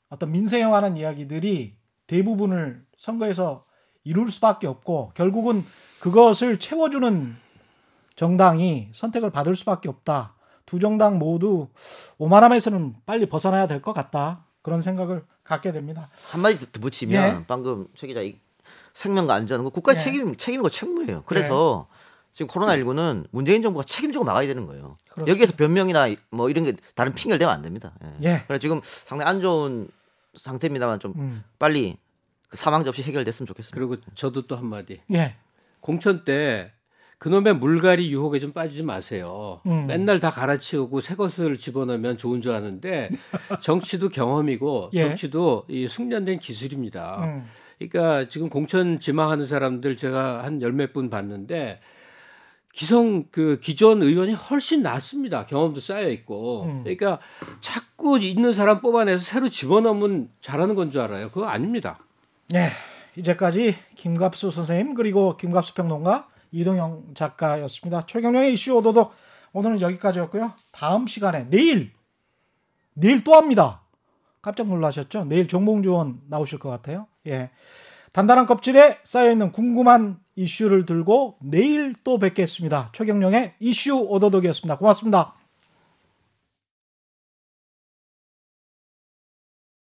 어떤 민생에 관한 이야기들이 대부분을 선거에서 이룰 수밖에 없고 결국은 그것을 채워주는 정당이 선택을 받을 수밖에 없다. 두 정당 모두 오만함에서는 빨리 벗어나야 될 것 같다. 그런 생각을 갖게 됩니다. 한마디 더 붙이면 예. 방금 최 기자 이 생명과 안전 그 국가의 예. 책임 책임이고 책무예요. 그래서 지금 코로나 19는 문재인 정부가 책임지고 막아야 되는 거예요. 그렇습니다. 여기에서 변명이나 뭐 이런 게 다른 핑계를 대면 안 됩니다. 예. 예. 그래 지금 상당히 안 좋은 상태입니다만 좀 음. 빨리 그 사망자 없이 해결됐으면 좋겠습니다. 그리고 저도 또 한마디. 예. 공천 때 그놈의 물갈이 유혹에 좀 빠지지 마세요. 음. 맨날 다 갈아치우고 새 것을 집어넣으면 좋은 줄 아는데 (laughs) 정치도 경험이고 예. 정치도 이 숙련된 기술입니다. 음. 그러니까 지금 공천 지망하는 사람들 제가 한 열 몇 분 봤는데 기성 그 기존 의원이 훨씬 낫습니다. 경험도 쌓여 있고. 음. 그러니까 자꾸 있는 사람 뽑아내서 새로 집어넣으면 잘하는 건 줄 알아요. 그거 아닙니다. 예. 이제까지 김갑수 선생님 그리고 김갑수 평론가 이동영 작가였습니다. 최경영의 이슈 오도독 오늘은 여기까지였고요. 다음 시간에 내일 내일 또 합니다. 깜짝 놀라셨죠? 내일 정봉주 의원 나오실 것 같아요. 예. 단단한 껍질에 쌓여있는 궁금한 이슈를 들고 내일 또 뵙겠습니다. 최경영의 이슈 오도독이었습니다. 고맙습니다.